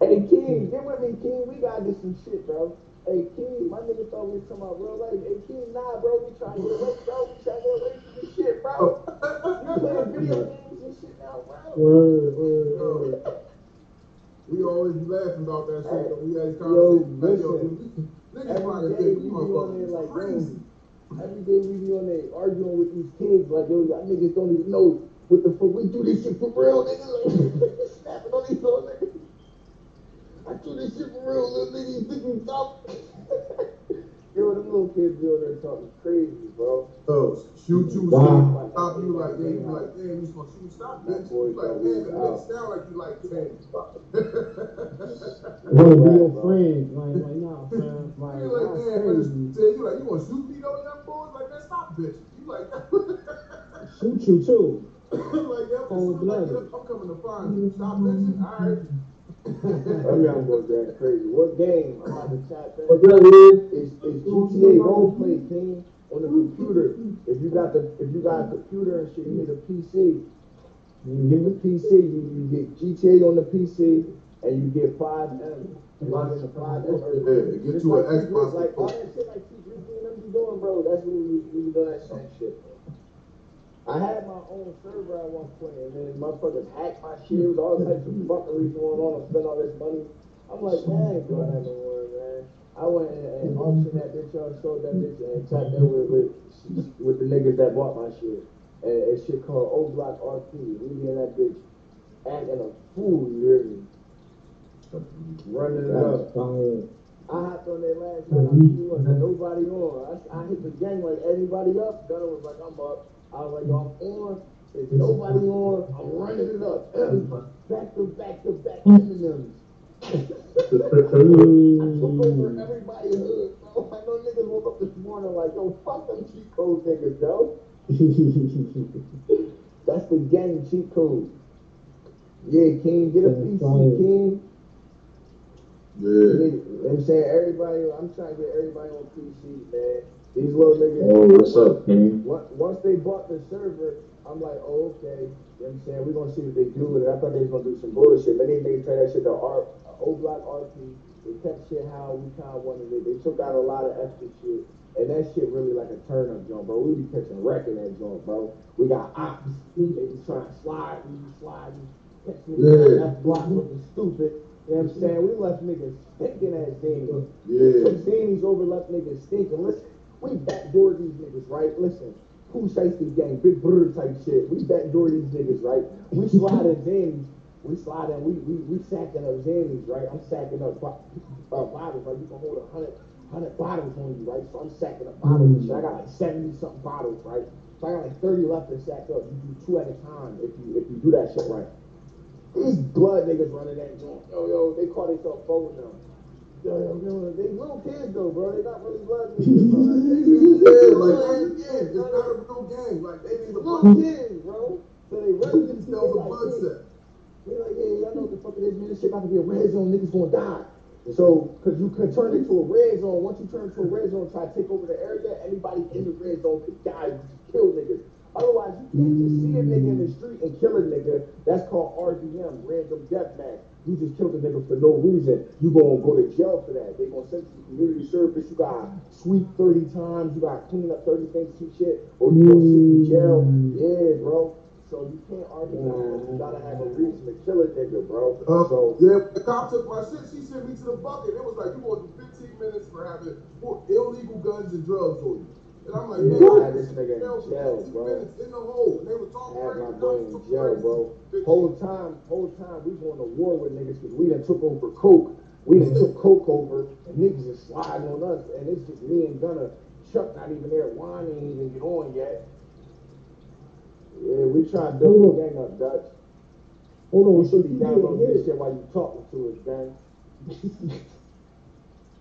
Hey King, get with me, King. We gotta get some shit, bro. Hey King, my nigga thought we was talking about real life. Hey King, nah, bro, we trying to get away, bro. We trying to get away from this shit, bro. Oh. You playing video games and shit now, bro. Word, word, word. Oh. We always be laughing about that shit. But we had these conversations like, yo, listen. niggas Every probably day think we we on there motherfuckers like, crazy. Um, every day we be on there arguing with these kids, like, yo, y'all niggas don't even know what the fuck we do this shit for real, niggas. Like, snapping on these little niggas. Do this shit for real, little niggas think we dumb. yo, them little kids be on there talking crazy, bro. Oh, shoot you, Wow. stop you like, damn, you like, damn, you supposed to shoot, stop, bitch. That boy You like, damn, it makes sound like you like change. Wanna be your friend. Like, like, nah, fam. Like, You like, damn, crazy. You like, you want to shoot me though, young boys? Like, man, stop, bitch. You like, Shoot you too. like, yeah, like. I'm coming to find you. Stop bitching. All right. That young boy going crazy. What game? I'm about to chat that. What's up, man? It's, it's GTA roleplay team on the computer. If you got the if you got a computer and shit, you need a PC. You get the PC, you, you get GTA on the PC, and you get FiveM. And you get the FiveM. Yeah, get you an like, Xbox. Like all that shit like T3 and them be doing, bro. That's what we, we be doing that same shit. I had my own server at one point, and then motherfuckers hacked my shit. Was all types of fuckery going on. I spent all this money. I'm like, man, I ain't doing that no more, man. I went and, auctioned that bitch up, sold that bitch, and tapped in with, with with the niggas that bought my shit. And it's shit called O Block RP. We in that bitch acting a fool, you hear me? Running it up. Fire. I hopped on that last night. I wasn't nobody on. I, I hit the gang like everybody up. Gunner was like, I'm up. I was like, I'm on. There's nobody on. I'm running it up. Back to back to back Eminems. I took over everybody's hood, bro. I know niggas woke up this morning like, yo, fuck them cheat code niggas, yo. That's the gang cheat code. Yeah, King, get a That's PC. King. Yeah. You know what I'm saying? Everybody, I'm trying to get everybody on PC, man. These little niggas. Oh, what's up? Once, they bought the server, I'm like, oh, okay. You know what I'm saying? We're gonna see what they do with it. I thought they was gonna do some bullshit. Many niggas try that shit to R, O Block RP. They kept shit how we kind of wanted it. They took out a lot of extra shit. And that shit really like a turn up joint, bro. We be catching wreck in that joint, bro. We got ops. They be trying to slide, we be sliding. Catch niggas Yeah. block looking stupid. You know what I'm saying? We left niggas stinking ass Zanies. Yeah. Zanies over, left niggas stinking. Listen, we backdoor these niggas, right? Listen, who shiesty gang, big brother type shit. We backdoor these niggas, right? We slide in Zanies. We slide in, we, we, we sacking up Zanies, right? I'm sacking up uh, bottles, right? You can hold a hundred, hundred bottles on you, right? So I'm sacking up bottles. I got like 70 something bottles, right? So I got like 30 left to sack up. You do two at a time if you, if you do that shit right. These blood niggas running that joint. Yo, yo, they call themselves folding them. They little kids though, bro. They not really. They really Yeah, like, little yeah, it's not a real gang. Like, they need a Little kids, bro. So they of themselves a blood set. They're like, yeah, y'all know what the fuck it is, man. This shit about to be a red zone. Niggas gonna die. So, cause you could turn it to a red zone. Once you turn it to a red zone, try to take over the area. Anybody in the red zone could die, just kill niggas. Otherwise, you can't just see a nigga in the street and kill a nigga. That's called RDM, random death match. You just killed a nigga for no reason. You gonna go to jail for that. They gonna send you to community service. You gotta sweep 30 times. You gotta clean up 30 things, some shit. Or you gonna sit in jail. Yeah, bro. So you can't argue that. You gotta have a reason to kill a nigga, bro. Uh, so yeah, the cop took my shit. She sent me to the bucket. It was like, you to 15 minutes for having illegal guns and drugs on you. And I'm like, Yeah, man, this nigga in jail for jail, 15 bro. in the hole. And they were talking had my boy in jail, bro. Whole time, whole time we going to war with niggas because we done took over coke. We done took coke over, and niggas is sliding on us, and it's just me and Gunner. Chuck not even there. Juan ain't even get on yet. Yeah, we trying to build the gang up, Dutch. Hold on, so should be downloading this shit while you talking to us, gang.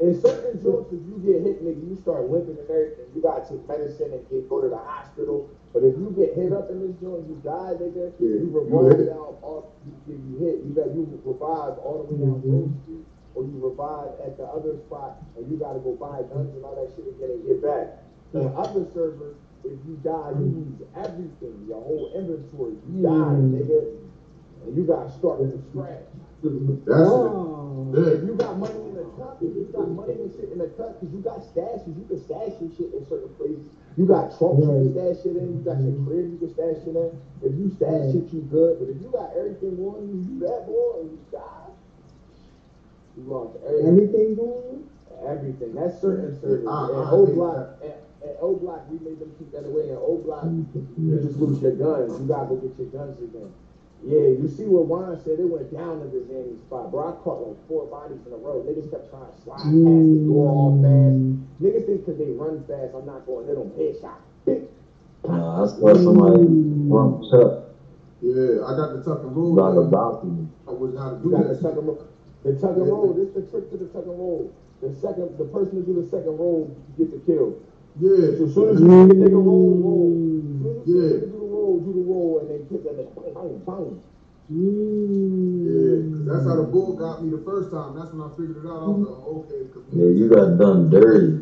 In certain jokes, if you get hit, nigga, you start limping and everything. You gotta take medicine and get go to the hospital. But if you get hit up in this joint, you die, nigga. Yeah, you you revive hit. down all. If you hit, you got you revive all the way down mm-hmm. Grove Street, or you revive at the other spot, and you gotta go buy guns and all that shit again and get it back. On other servers, if you die, you mm-hmm. lose everything, your whole inventory. You mm-hmm. die, nigga, and you gotta start from scratch. That's oh, it. If you got money in the cut, you got money and shit in the cut, because you got stashes, you can stash your shit in certain places. You got trunks you can stash shit in, you got your crib you can stash shit in. If you stash shit, you good. But if you got everything on you, you that boy, and you die, you lost everything. everything going? Everything. That's certain service. I- and hate Block, and O Block, we made them keep that away. And O Block, you just lose your guns. You gotta go get your guns again. Yeah, you see what Juan said? It went down to the Zanny spot, bro. I caught like four bodies in a row. Niggas kept trying to slide past the mm. door all fast. Niggas think because they run fast, I'm not going to hit them. Headshot. Big. Nah, I saw somebody bump Chuck Yeah, I got the tuck and roll. like a thing. balcony. I was how to You do got the that. tuck and roll. The tuck and roll. This the trick to the tuck and roll. The second, the person who do the second roll get the kill. Yeah. So as soon as you see the nigga roll, roll. As soon as Yeah. the nigga do the roll, do the roll, and then kick Yeah, 'cause that's how the bull got me the first time. That's when I figured it out. I was like, oh, okay, because Yeah, you got done dirty.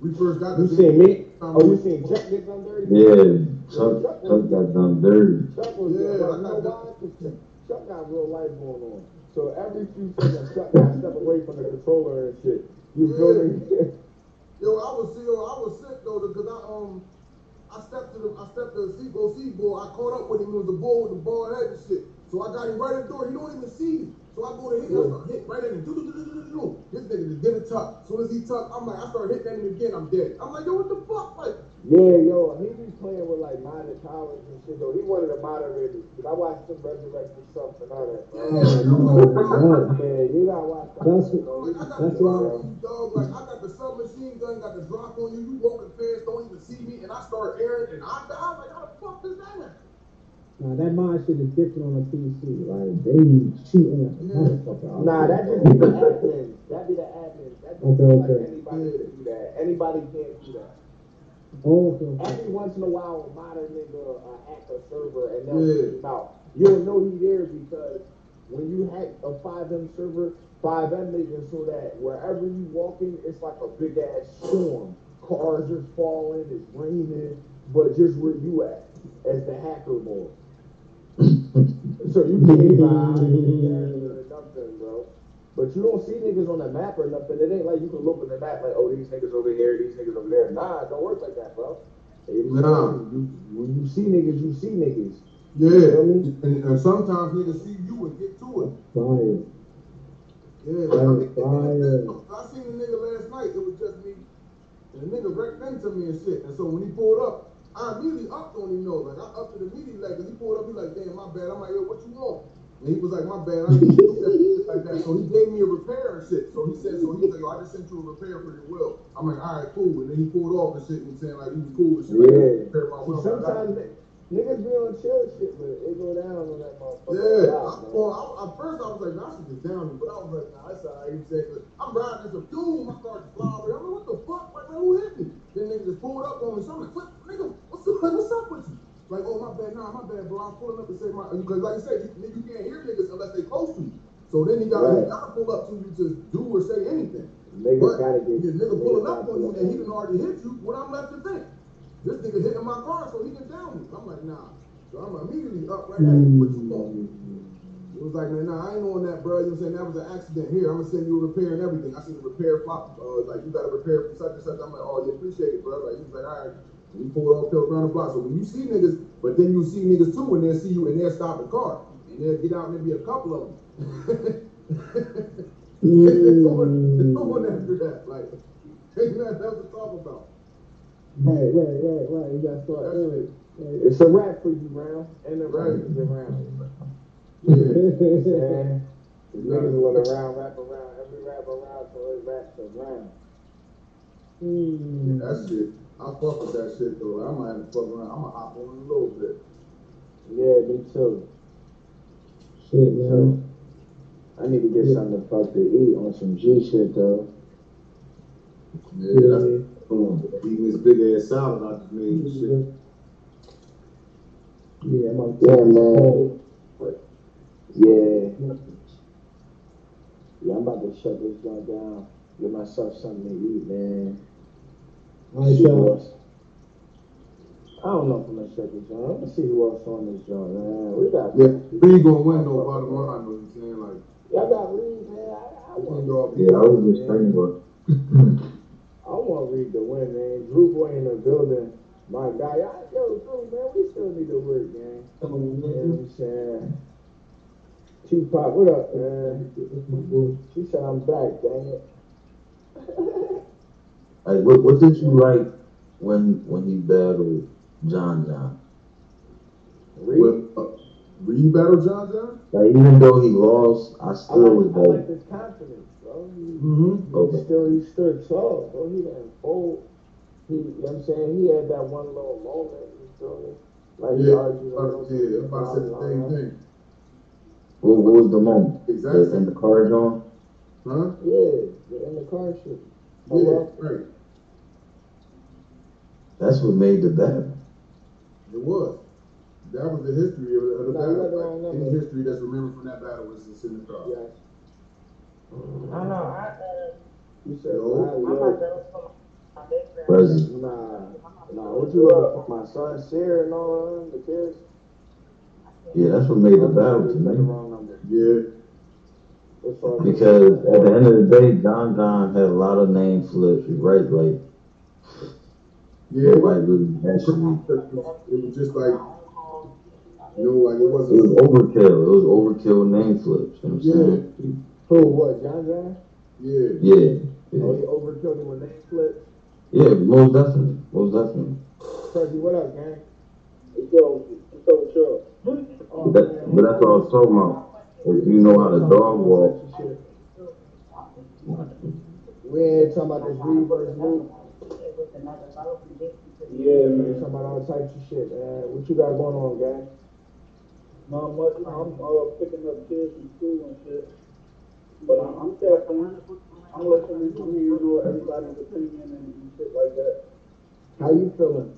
we first got You this. seen me? Oh, you seen Chuck get done dirty? Yeah, Chuck, Chuck got done dirty. Chuck was Yeah, yeah, I know got that. Chuck, Chuck got real life going on. So every few seconds, Chuck got to step away from the controller and shit. You feel me? Yo, I was yo, I was sick though because I um I stepped to the I stepped to the see bull. I caught up with him. It was the bull with the bald head and shit. So I got him right at the door. He don't even see me. So I go to hit. I start hit right at him. Do, do, do, do, do, do, do. This nigga just did a tuck. As soon as he tucked, I'm like I start hitting at him again. I'm dead. I'm like yo, what the fuck? Like yeah, yo, he be playing with like minor powers and shit. Though he one of the moderators. Cause I watched him resurrect himself and all that. yeah, Bro. yeah, Oh, God. Yeah, you gotta watch. that. That's- I'm like, I got That's the drop why- on you, dog. Like I got the submachine gun, got the drop on you. You walking fast, don't even see me, and I start airing, and I die. Like how the fuck does that happen? Nah, that mind shit is different on a PC. Like, they be cheating like a motherfucker. Nah, that just be the admin. That be the admin. That just Okay, like okay. anybody can do that. Anybody can't do that. Oh, okay, okay. Every once in a while, a modern nigga uh, hack a server and they'll Yeah. him out. You'll know he there because when you hack a FiveM server, FiveM making so that wherever you walking, it's like a big ass storm. Cars are falling, it's raining, but just where you at as the hacker boy. So you can't even hide nothing, bro. But you don't see niggas on the map or nothing. It ain't like you can look on the map like, oh, these niggas over here, these niggas over there. Nah, it don't work like that, bro. You know Nah. You, when you see niggas, you see niggas. Yeah, Feel me? and, and sometimes niggas see you and get to it. Fire. Yeah, I, mean, Fire. I seen a nigga last night. It was just me, and the nigga wrecked into me and shit. And so when he pulled up, I immediately upped on him. though. like I upped it immediately. Like, he pulled up, he like, damn, my bad. I'm like, yo, what you want? And he was like, my bad. I didn't do like that. So he gave me a repair and shit. So he said, so he was like, yo, I just sent you a repair for your will. I'm like, all right, cool. And then he pulled off and shit and saying like he was cool and shit. Like, Yeah. repair my will. Sometimes ni- niggas be on chill shit, but it go down on that motherfucker. Yeah, Wow, I, well, I, at first I was like, nah, I should just down but I was like, nah, that's alright. He said, 'cause I'm riding this a doom, just fly over. I'm like, what the fuck? Like, man, who hit me? Then nigga just pulled up on me. So I'm like, what, nigga, what's up? Like, what's up with you? Like, oh my bad, nah, my bad, bro. I'm pulling up to say my, because like I said, you, you can't hear niggas unless they close to you. So then he got to Right. gotta pull up to you to do or say anything. Niggas But gotta get. your nigga pulling up on you and he done already hit you. What I'm left to think? This nigga hitting my car so he can down me. I'm like, nah. So I'm immediately up right at him. What you want? It was like, man, nah, I ain't on that, bro. You know what I'm saying? That was an accident here. I'm gonna send you a repair and everything. I seen the repair flop. Uh, like, you gotta repair from such and such. I'm like, oh, you appreciate it, bro. Like, he was like, all right. We pulled off the around the block. So when you see niggas, but then you see niggas too, and they'll see you and they'll stop the car. And they'll get out and there'll be a couple of them. mm. going, one after that. Like, ain't nothing else to talk about. Right, right, right, right. You gotta start early. Right. It's a wrap for you, round. And the right is around. Yeah. yeah. Niggas want to round, wrap around. Every wrap around, so it wraps around. Mm. Yeah, that's it. I fuck with that shit though. I might have to fuck around. I'm gonna hop on a little bit. Yeah, me too. Shit, man. I need to get yeah. something to fuck to eat on some G shit though. Yeah, yeah. That's, um, eating this big ass salad and shit. Yeah, my yeah, man. Yeah. Yeah, I'm about to shut this joint down. Get myself something to eat, man. I don't know from that second joint. Let's see who else on this joint, man. We got. Yeah, Reed gonna win no bottom line, but I'm saying like. Y'all got Reed, man. I, I want. Yeah, I was just saying, but. I want Reed to win, man. Drew Boy in the building. My guy, I, yo, Drew, man, we still need to work, man. Come on, man. You know what I'm saying? Tupac, what up, man? She said I'm back, dang it. Like, what, what did you like when when he battled John John? Reed? With, uh, battled John John? Like, even though he lost, I still I like, was like, I like his confidence, bro. He, mm-hmm. he okay. still he stood tall, bro. He didn't fold. He, you know what I'm saying? He had that one little moment. You feel me? Like, yeah, he argued. Uh, yeah, I'm about to say the same thing. What, what was the moment? Exactly. In the car, John? Huh? Yeah, in the car shit. Yeah, oh, right. That's what made the battle. It was. That was the history of, the no, battle. No, no, Any history that's remembered from that battle was the car. Yeah. Mm-hmm. I know. I uh, you said uh, oh, no. Nah, nah. What you up? My son Sarah and all them, the kids. Yeah, that's what made the battle to me. Yeah. Because at the end of the day, Don Don had a lot of name flips, right? Like yeah, it wasn't really mentioning because it was just like, you know, like it wasn't. It was overkill. It was overkill name flips. You know what I'm yeah. saying? Who? What? John John? Yeah. Yeah. Oh, yeah. Oh, he overkill him with name flips. Yeah, most definitely. Most definitely. Turkey, what up, man? It's up? it's so sure. Oh, that, but that's what I was talking about. If you know how the dog walks. We ain't talking about this reverse move. I yeah, man, talking about all types of shit, man. What you got going on, guy? Not much. I'm uh, picking up kids from school and shit, but I'm, I'm definitely I'm listening to you usual. everybody's opinion and shit like that. How you feeling?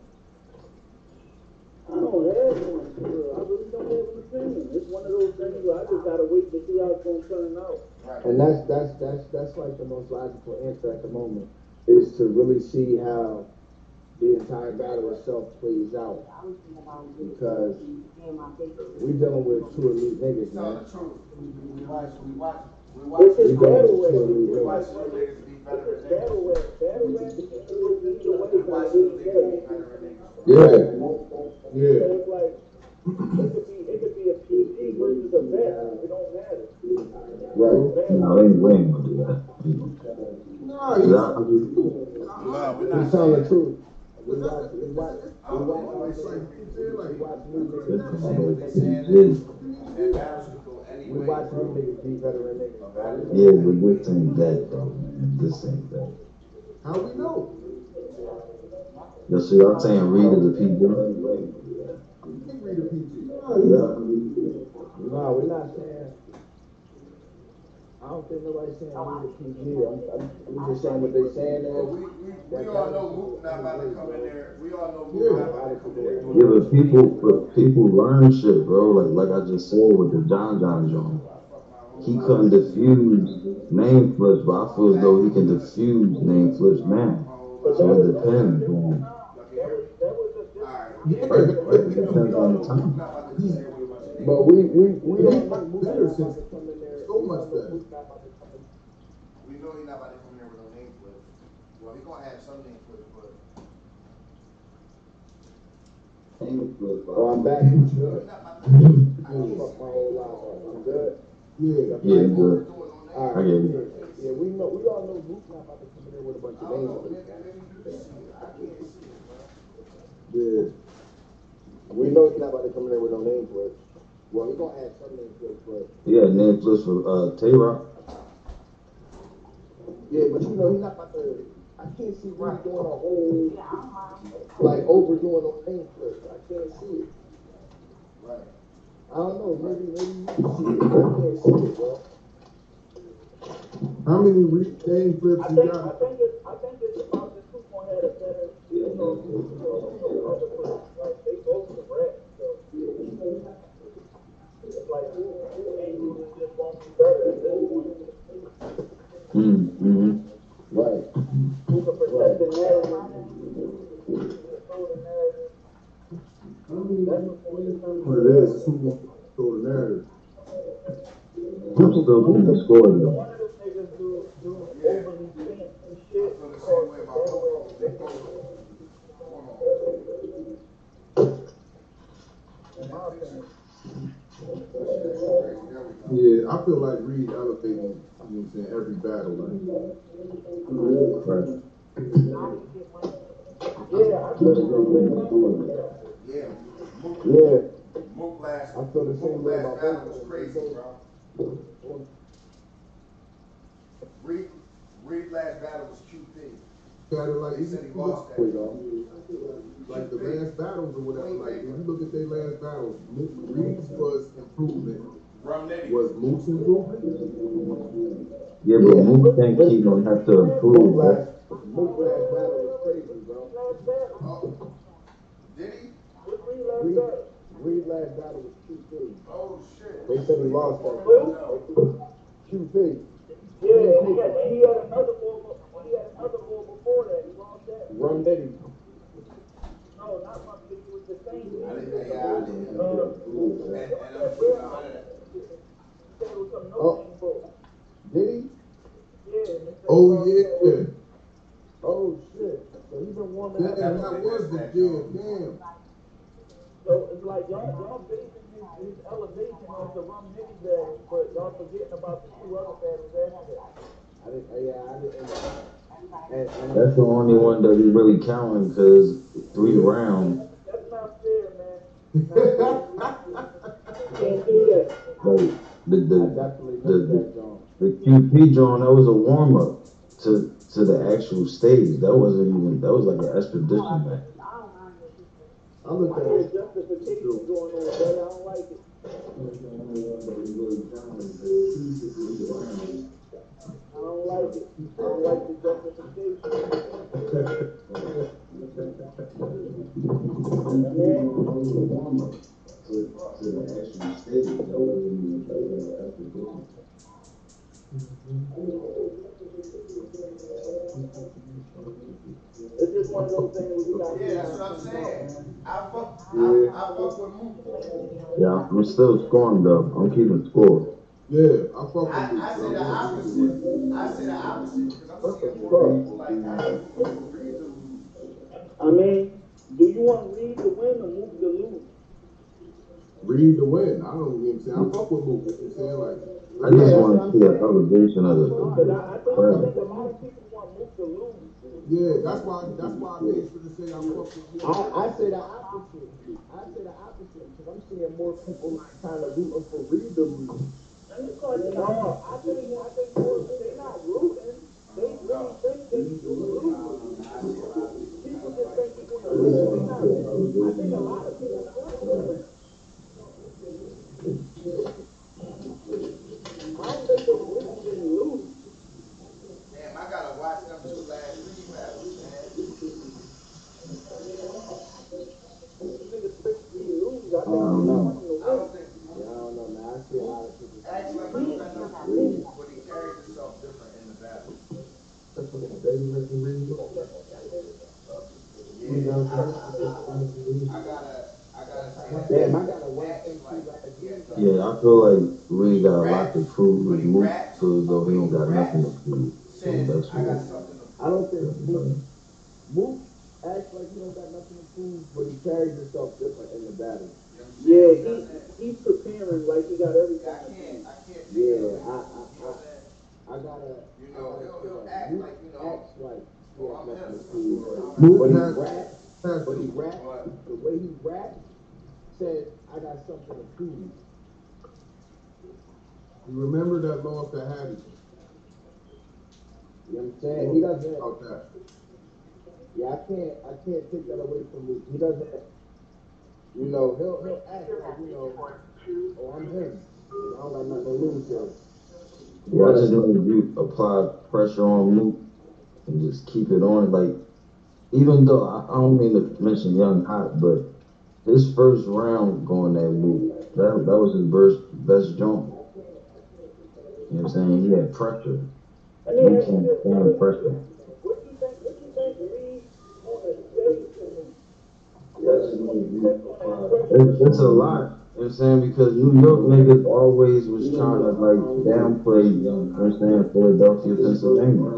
I don't have one. I really don't have an opinion. It's one of those things where I just gotta wait to see how it's gonna turn out. And that's that's that's that's like the most logical answer at the moment is to really see how the entire battle itself plays out. Because we're dealing with two elite niggas, man. This is Battleware. Battleware. Yeah. Yeah. It could be, a PG versus a vet. It don't matter. Right. No, they ain't going to do that. No, you not. Nah, we're not. telling the truth. We watch, we watch, we watch, Yeah, but this ain't that though, man. This ain't that. How we know? Yo, see, I'm saying read of the people? We can read of people. No, we're not saying. I don't think nobody's saying we the oh, PG. I'm, I'm, I'm just saying what they're saying. Well, we, we, we all know Mook not about to come in there. We all know Mook yeah. not about to come in there. Yeah, but people, but people learn shit, bro. Like, like I just said with the John John John. He couldn't defuse name flips, but I feel as though he can diffuse name flips now. So it depends on. Yeah. Right, right. It depends on the time. But we we we don't like since so much better. We know he's not about to come here with no names, but well, he's gonna have some names for but. Oh, I'm back. I'm good. Yeah, yeah. All right. Yeah, we know. We all know Luke's not about to come in there with a bunch of names. Yeah. We know he's not about to come in there with no names, but well, he's gonna add some name flips, but Yeah, name flips for uh Tay Roc. yeah, but you know he's not about to. I can't see Reed doing a whole like overdoing on name flips. I can't see it. Right. I don't know. Maybe maybe you can see it. but I can't see it, bro. How many re- name flips you think, I got? think it's, I think it's about the two point had a better, you know, you know, other person, like, they both the rap, so. Mm-hmm. Right. It is. Yeah, I feel like Reed elevating, you know what I'm saying, every battle. Like, Right. Yeah, I feel the same way about Yeah. Mook, last, I feel the same way last about battle was crazy, bro. Reed, Reed last battle was QP. Kind of like, He you said he lost that. You go. like the last battles or whatever, like, if you look at their last battles, Mook, Reed's was improvement. Rum Nitty. Was Mook's improvement? Yeah, but Mook think he gonna have to improve, Mook right? last, battle was crazy, bro. last battle. Oh. Did he? What's Reed last Reed, battle? Reed last battle was QP. Oh, shit. They said he lost that. No. QP. Yeah, and he had, he had another bull, he had another bull before that, he lost that. Rum Nitty. No, not my, it was the same. I didn't, yeah, I didn't. Uh, And, and I'm keeping a hundred. he said it was some Oh. bull. Did he? Yeah, and they said he Oh, yeah. Oh, shit. So he been warming That, up. that, that was the, yeah, damn. So it's like y'all, y'all basing his, his elevation off the Rum Nitty battle, but y'all forgetting about the two other battles after that. I didn't, yeah, I didn't. And, and That's the only one that he really counting because three rounds. That's not fair, man. Can't that. Like the the the, missed that, John. the QP joint that was a warm up to to the actual stage. That wasn't even that was like an expedition match. I look at There's it. justification going on, but I don't like it. I don't like it. I don't like the justification. Yeah, that's what I'm saying. I fuck. Yeah, I'm still scoring though. I'm keeping score. Yeah, I fuck with I, you. I say the opposite. I say the opposite because I'm seeing more people like I to lose. I mean, do you want Reed to win or Mook to lose? Reed to win. I don't, you know what I'm saying? I fuck with Mook, you know I'm saying? Like, I just want to see an elevation of the. Because I, I think, I think a lot of people want Mook to lose. yeah, that's why, that's why I made sure to say I fuck with Mook. I, I say the opposite. I say the opposite because I'm seeing more people like kind of rooting for Reed to lose. I I don't think they really didn't lose. Damn, I gotta watch them two last three battles, man. Niggas think they lose. I think I don't they know. want to I win. don't think, Yeah, I don't know, man. I see a lot of people. actually, he been up Reed, but he carries himself different in the battle. I'm. Yeah, I, feel like we got a lot to prove with Mook, so he don't got nothing to prove. So that's what. I don't think Mook, Mook, acts like he don't got nothing to prove, but he carries himself different in the battle. Yeah, he, he's preparing like he got everything. I can't, I can't. Yeah, I? I, I, I gotta. You know, act like, you know, oh. But he raps, but he the way he raps said, I got something to prove. You remember that loss to Hattie You know what I'm saying? He doesn't. that. Yeah, I can't. I can't take that away from Luke. He doesn't. You know, he'll he'll act like you know. Oh, I'm him. I don't got nothing to lose here. I just if you apply pressure on Luke and just keep it on, like, even though I, I don't mean to mention Young Hot, but his first round going that Luke, that, that was his best, best jump. You know what I'm saying? He had pressure. Luke can't pressure. the and It's, it's a lot. You know what I'm saying? Because New York niggas always was trying to like downplay, you know what I'm saying, Philadelphia, Pennsylvania.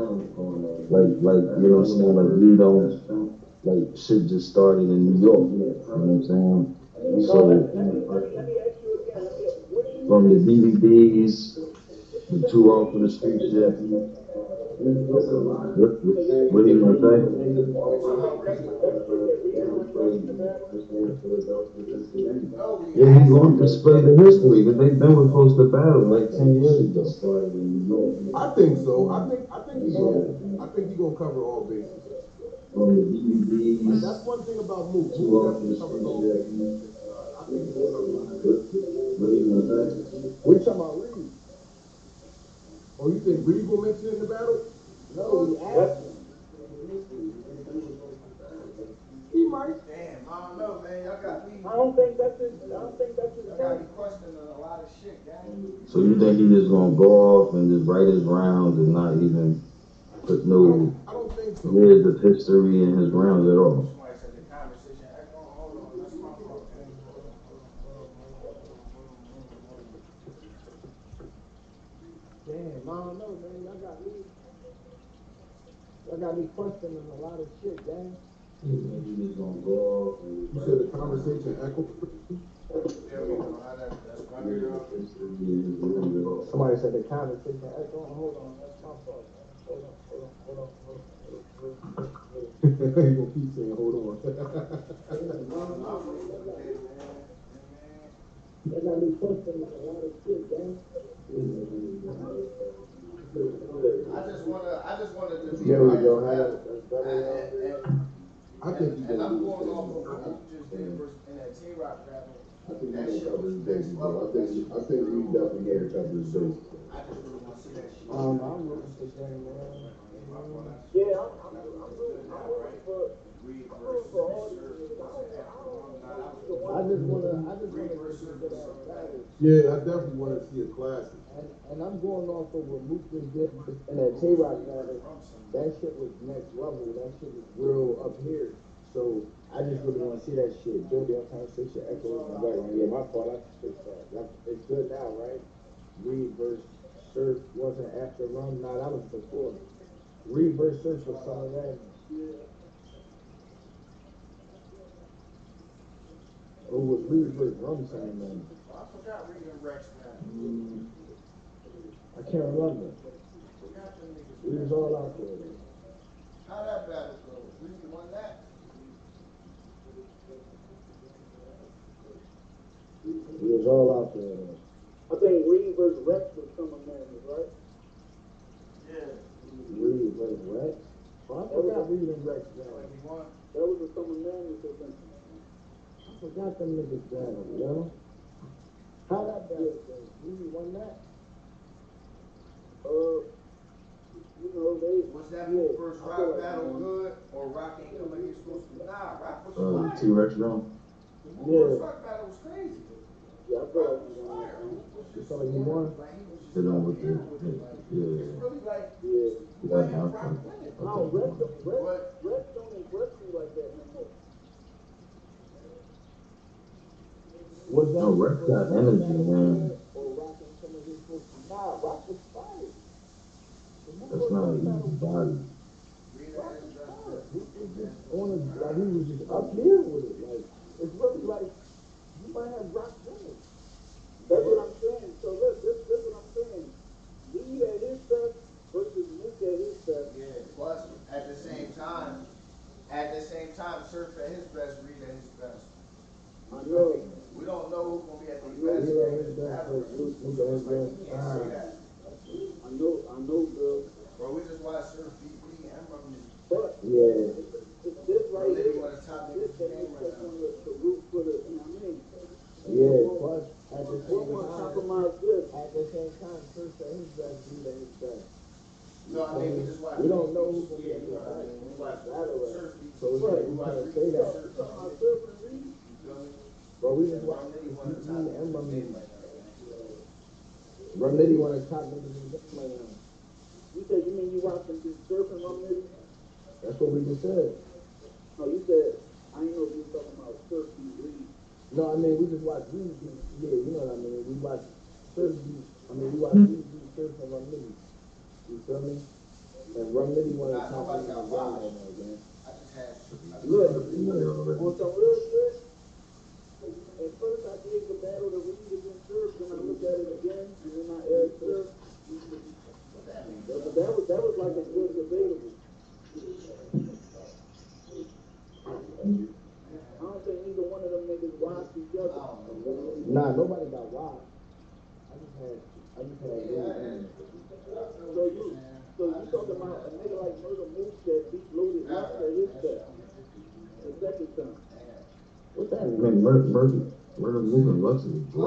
Like, like, you know what I'm saying? Like, we don't, like, shit just started in New York. You know what I'm saying? So, from the DVDs, the two off for the street shit. What, what, what do you want to say? Yeah, he's going to display the history, because they've been supposed to battle like ten years ago. I think so. I think I think he's gonna I think he's gonna cover all bases. Like, that's one thing about Mook. Mook definitely covers all bases. street I think he's gonna cover all bases. What do you want to say? We talking about Reed? Oh, you think Reed will mention it in the battle? No, oh, he asked. He might. Damn, I don't know, man. Y'all got me, I don't think that's his, I don't think that's his y'all got me thing. questioning a lot of shit, gang. So you think he just gonna go off and just write his rounds and not even put no I don't think so. years of history in his rounds at all? Somebody said the conversation, echo, hold on, that's my fault, gang. Damn, I don't know, man. Y'all got me. Y'all got me questioning a lot of shit, gang. You think he just gonna go off and You said the conversation echoed. Yeah, we know how that, that's running, y'all. history in his rounds at all? Somebody said the conversation echo. Hold on, that's my fault. man. Hold on, hold on, hold on, hold on. Hold on, hold on. he gonna keep saying, hold on. Y'all got me questioning a lot of shit, gang. I just wanna, I just wanted to be. There we go. honest, How that's And, better. and, I think and, he's and I'm going off of I what think- you just did versus in that Tay Roc battle. I think That he's shit gonna cover was his bro. I think, I think he definitely gonna cover his bases. I just really wanna see that shit. I. I'm rooting for Gang, man. Yeah, I'm, I'm, I'm rooting, I'm rooting for, I'm rooting for all these versus niggas. I don't, I don't, Nah, that was the I just wanna, I just wanna see a good battle. Yeah, I definitely wanna see a classic. And, and I'm going off of what just did in that Tay Roc battle. That shit was next level. That shit was real up here. So I just really want to see that shit. Jody on conversation echoes in the background. Yeah, my fault. I fixed that. That- It's good now, right? Reed versus Surf wasn't after Rum. Nah, that was before. Reed versus Surf was of that. Or was Reed versus Rum saying that? I forgot Reed and Rex, man. Mm. I can't remember. Forgot them. We was all out there. How that battle go? We won that? We was all out there. I think Reed versus Rex was Summer Madness, right? Yeah. Reed versus Rex. Oh, I forgot Reed and Rex So battle. That was a Summer Madness event. I forgot them niggas battle, yo. How that battle go? Reed won that? Uh, you know, they, Was that Yeah, first rock like battle he good or rock ain't come like supposed to? Nah, rock was Uh, fire. T Rex drum. The first rock battle was crazy. yeah, I feel Rock like was he won. fire. Rook was You just feel like he won? Like he was on with the, here with it. Like, yeah. It's really like, Yeah. why Yeah, have I rock think- winning? No, Rex, don't- Rex, Rex don't impress me like that no. Was that No, Rex got energy, man. Or Rock and some of supposed to? Nah, Rock was fire. That's not an easy body. He, it just like he was just up here with it. Like it's really like you might have rock in That's what I'm saying. So look, this this what I'm saying. Reed at his best versus Nick at his best. Yeah. Plus, at the same time, at the same time, search at his best, Reed at his best. I know. We don't know who's gonna be like reasoning. Brasil. Né?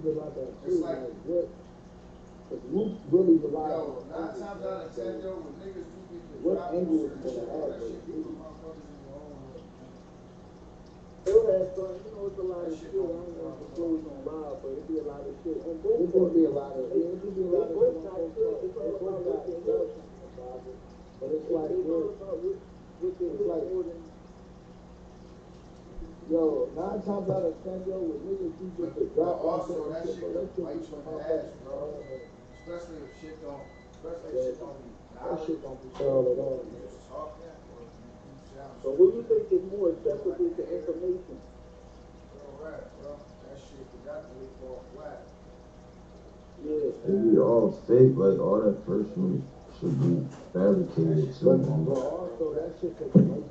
confused about that too. It's like, like what? Because Luke really relied yo, nine times out of ten, yo, when niggas do get the what angle is gonna have that shit? People, motherfuckers in their own head. It'll have fun. You know, it's a lot of shit. I don't know if the show is gonna live, but it'll be a lot of shit. And it's gonna be a lot of. Yeah, it'll be a lot of. It's not good. It's all about that. But it's like, it's like. Yo, nine times out of ten, yo, when niggas do just a drop off, also that shit you ass, bro. Especially if shit don't, especially if shit don't be. That shit don't be solid at all. So what do you think is more to information? Flat. Yeah. We all fake, like all that personal should be fabricated. But, but also that shit could make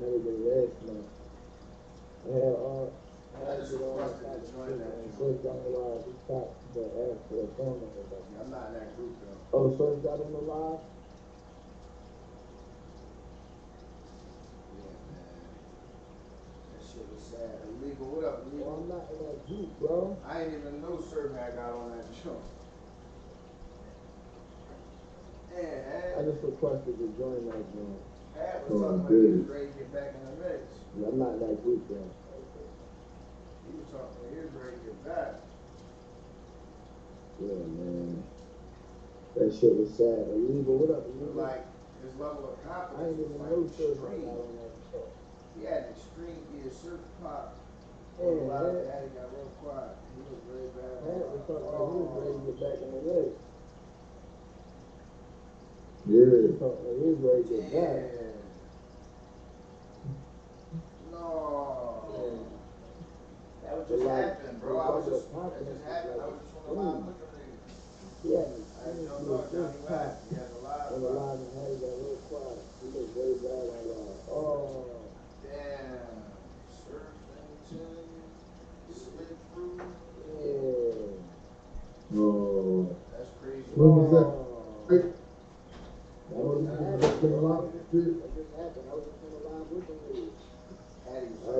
Never get his ass, man. Yeah, uh, I just requested to join that. First got the live, he stopped the ass for the phone number. I'm not in that group, though. Oh, Surf got on the? Yeah, man. That shit was sad. Illegal, what up, Well. I'm not in that group, bro. I ain't even know Surf had got on that show. I just requested to join that joint. Had was Oh, talking about good. he was ready to get back in the mix. Yeah, I'm not that group, bro. He was talking, he was ready to get back. Yeah, man. That shit was sad. Illegal, what up, But like, his level of I confidence ain't was even like know extreme. on that show. He had an extreme, he had surf pop. Yeah, a lot of that, he got real quiet. He was bad. Was about he was ready to get back in the Yeah. was he was ready to get back. Yeah. That was just But happening, bro. I was the just, that just happened. I was was just like, on the line mm. looking at niggas. He had I his had fingers jumped to off his Johnny fist West. top. He had the live. On the line and how he got quiet. He looked very bad on live. Oh, Damn. Surf. Slid through. yeah. Oh. That's crazy. When was that? Oh. Hey, That was That's a lot of shit. That just happened. I was just on the line with them niggas. Hattie was All right, so crazy. I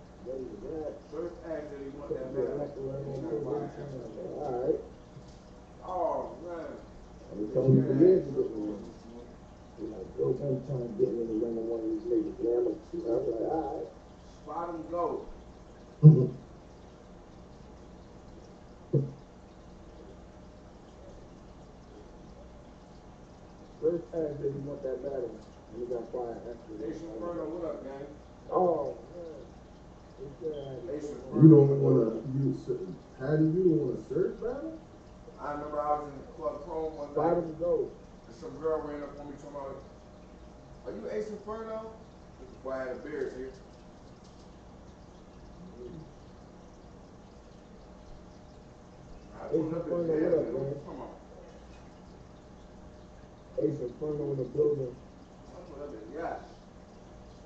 To. Surf asked that he want that back. back to where I'm on probation. I'm like, all right. Oh, man. Was telling you for years to get in the ring. He's like, yo, one time get me in the ring with one of these niggas, man. I'm like, I was like, all right. Spot him go. First asked did he want that battle. And he got quiet after that. Ace Inferno, what up, gang? Oh, man. He said, You don't wanna you how do you want to search battle? I remember I was in the Club Chrome one night, him go. and some girl ran up on me talking about, are you Ace Inferno? This is why I had a beard here. I Ace pulled up Inferno, his what head, man. What man? you talking about? Ace Inferno in the building. I pulled up his yacht.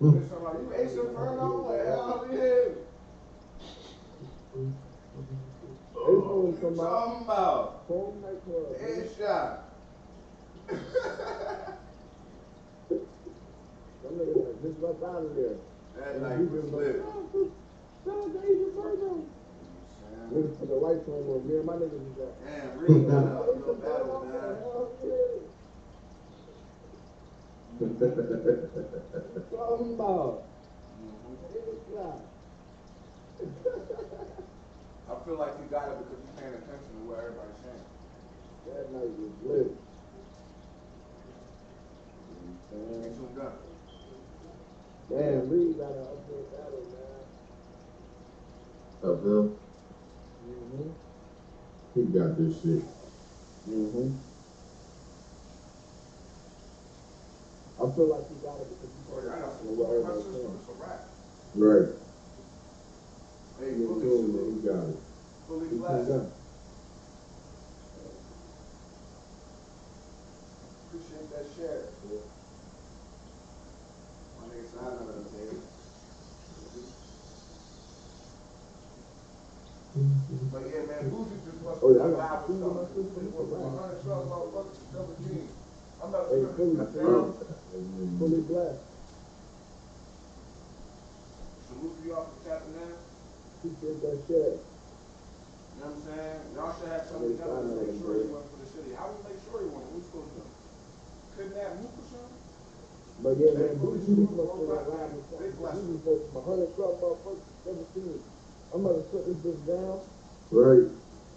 You Ace Inferno? Like, hell yeah. You talking about. Home nightclub. nigga. Just left out of there. That night was lit. "Oh, Shout out Ace Inferno. Niggas put the lights on and my niggas was at. Damn, little battle, man. Hell yeah. Talking about. Niggas fly. I feel like you got it because you're paying attention to what everybody's saying. That night was lit. Ain't too done. Damn, Reed got an uphill battle, man. Uphill. Mm-hmm. He got this shit. Mm-hmm. I feel like he got it because started I got talking some to what my everybody's sister, saying. it's a rap. Right. Hey, He fully told me he got it. Fully He blessed. done. Appreciate that share. My nigga said I never done paid. But yeah, man, Boozy just must Oh, be yeah, I live got with food in my something. system. It was 100 something motherfuckers to 17. I'm about to Hey, shut fully, this down. fully black. Salute to y'all for tapping in. Appreciate that shit. You know what I'm saying? Y'all should have something together to make sure he went for the city. How do we make sure he won? Who's supposed to? Kidnap Mook or something? But yeah, man, Boozy must be that live with Big something. blessing. Boozy be a hundred something motherfuckers, seventeen. I'm about to shut this bitch down. Right.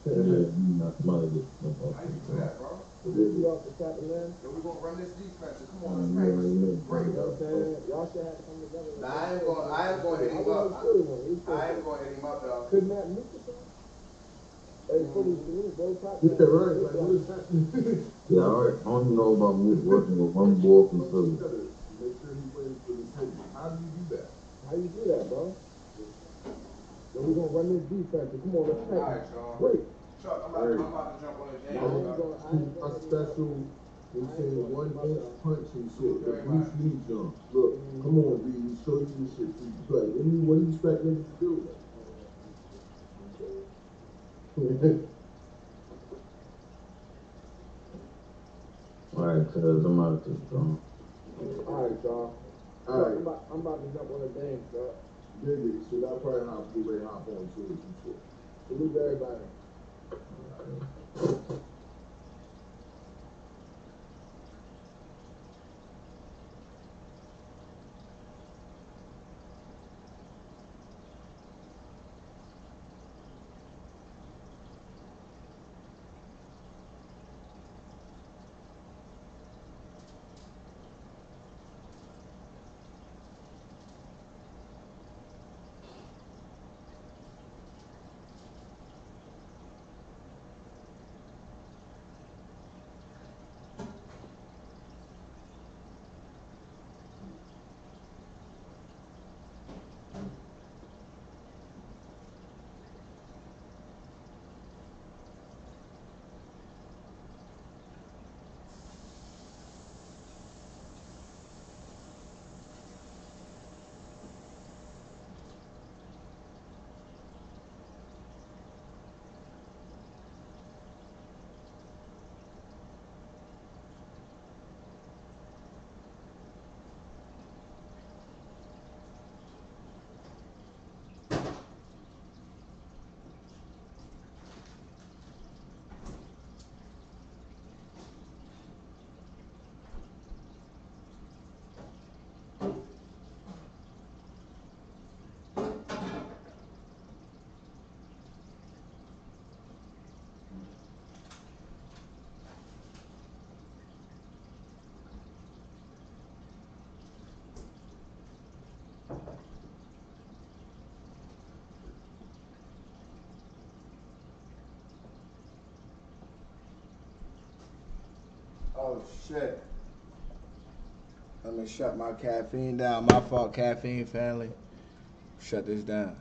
Yeah, you not somebody get stuff off How you do that, bro? Boozy off the top of land. Yo, we gonna run this defense. Come Yeah, on, let's yeah, make this yeah. break. You know what I'm saying? Y'all should have to come together. Nah, I ain't gonna, I ain't gonna hit him up. to shoot I ain't gonna hit him up, though. to kidnap Mook or something. Hey, mm-hmm. fully salute. Top Get right, like, what is happening? Yeah, all right. I don't even know about Mook working with one boy from Philly. You Make sure he plays for the city. How do you do that? How you do that, bro? Yo, we gonna run this defense. Come on, let's All take right, it. y'all. Wait. Chuck, I'm about, I'm about to jump on the I game. ain't bro. gonna, I ain't A gonna. special, they say one inch punch and shit, the Bruce Lee jump. Look, come on, B, we show you this shit. You Like, what do you, what do you expect niggas to do? All right, cuz I'm out this phone. Alright, y'all. Alright. I'm about, I'm about to jump on the game, Chuck. Dig it, shit, I probably have to get ready to hop on too, some shit. Salute to everybody. Thank you. Oh, shit. Let me shut my caffeine down. My fault, caffeine family. Shut this down.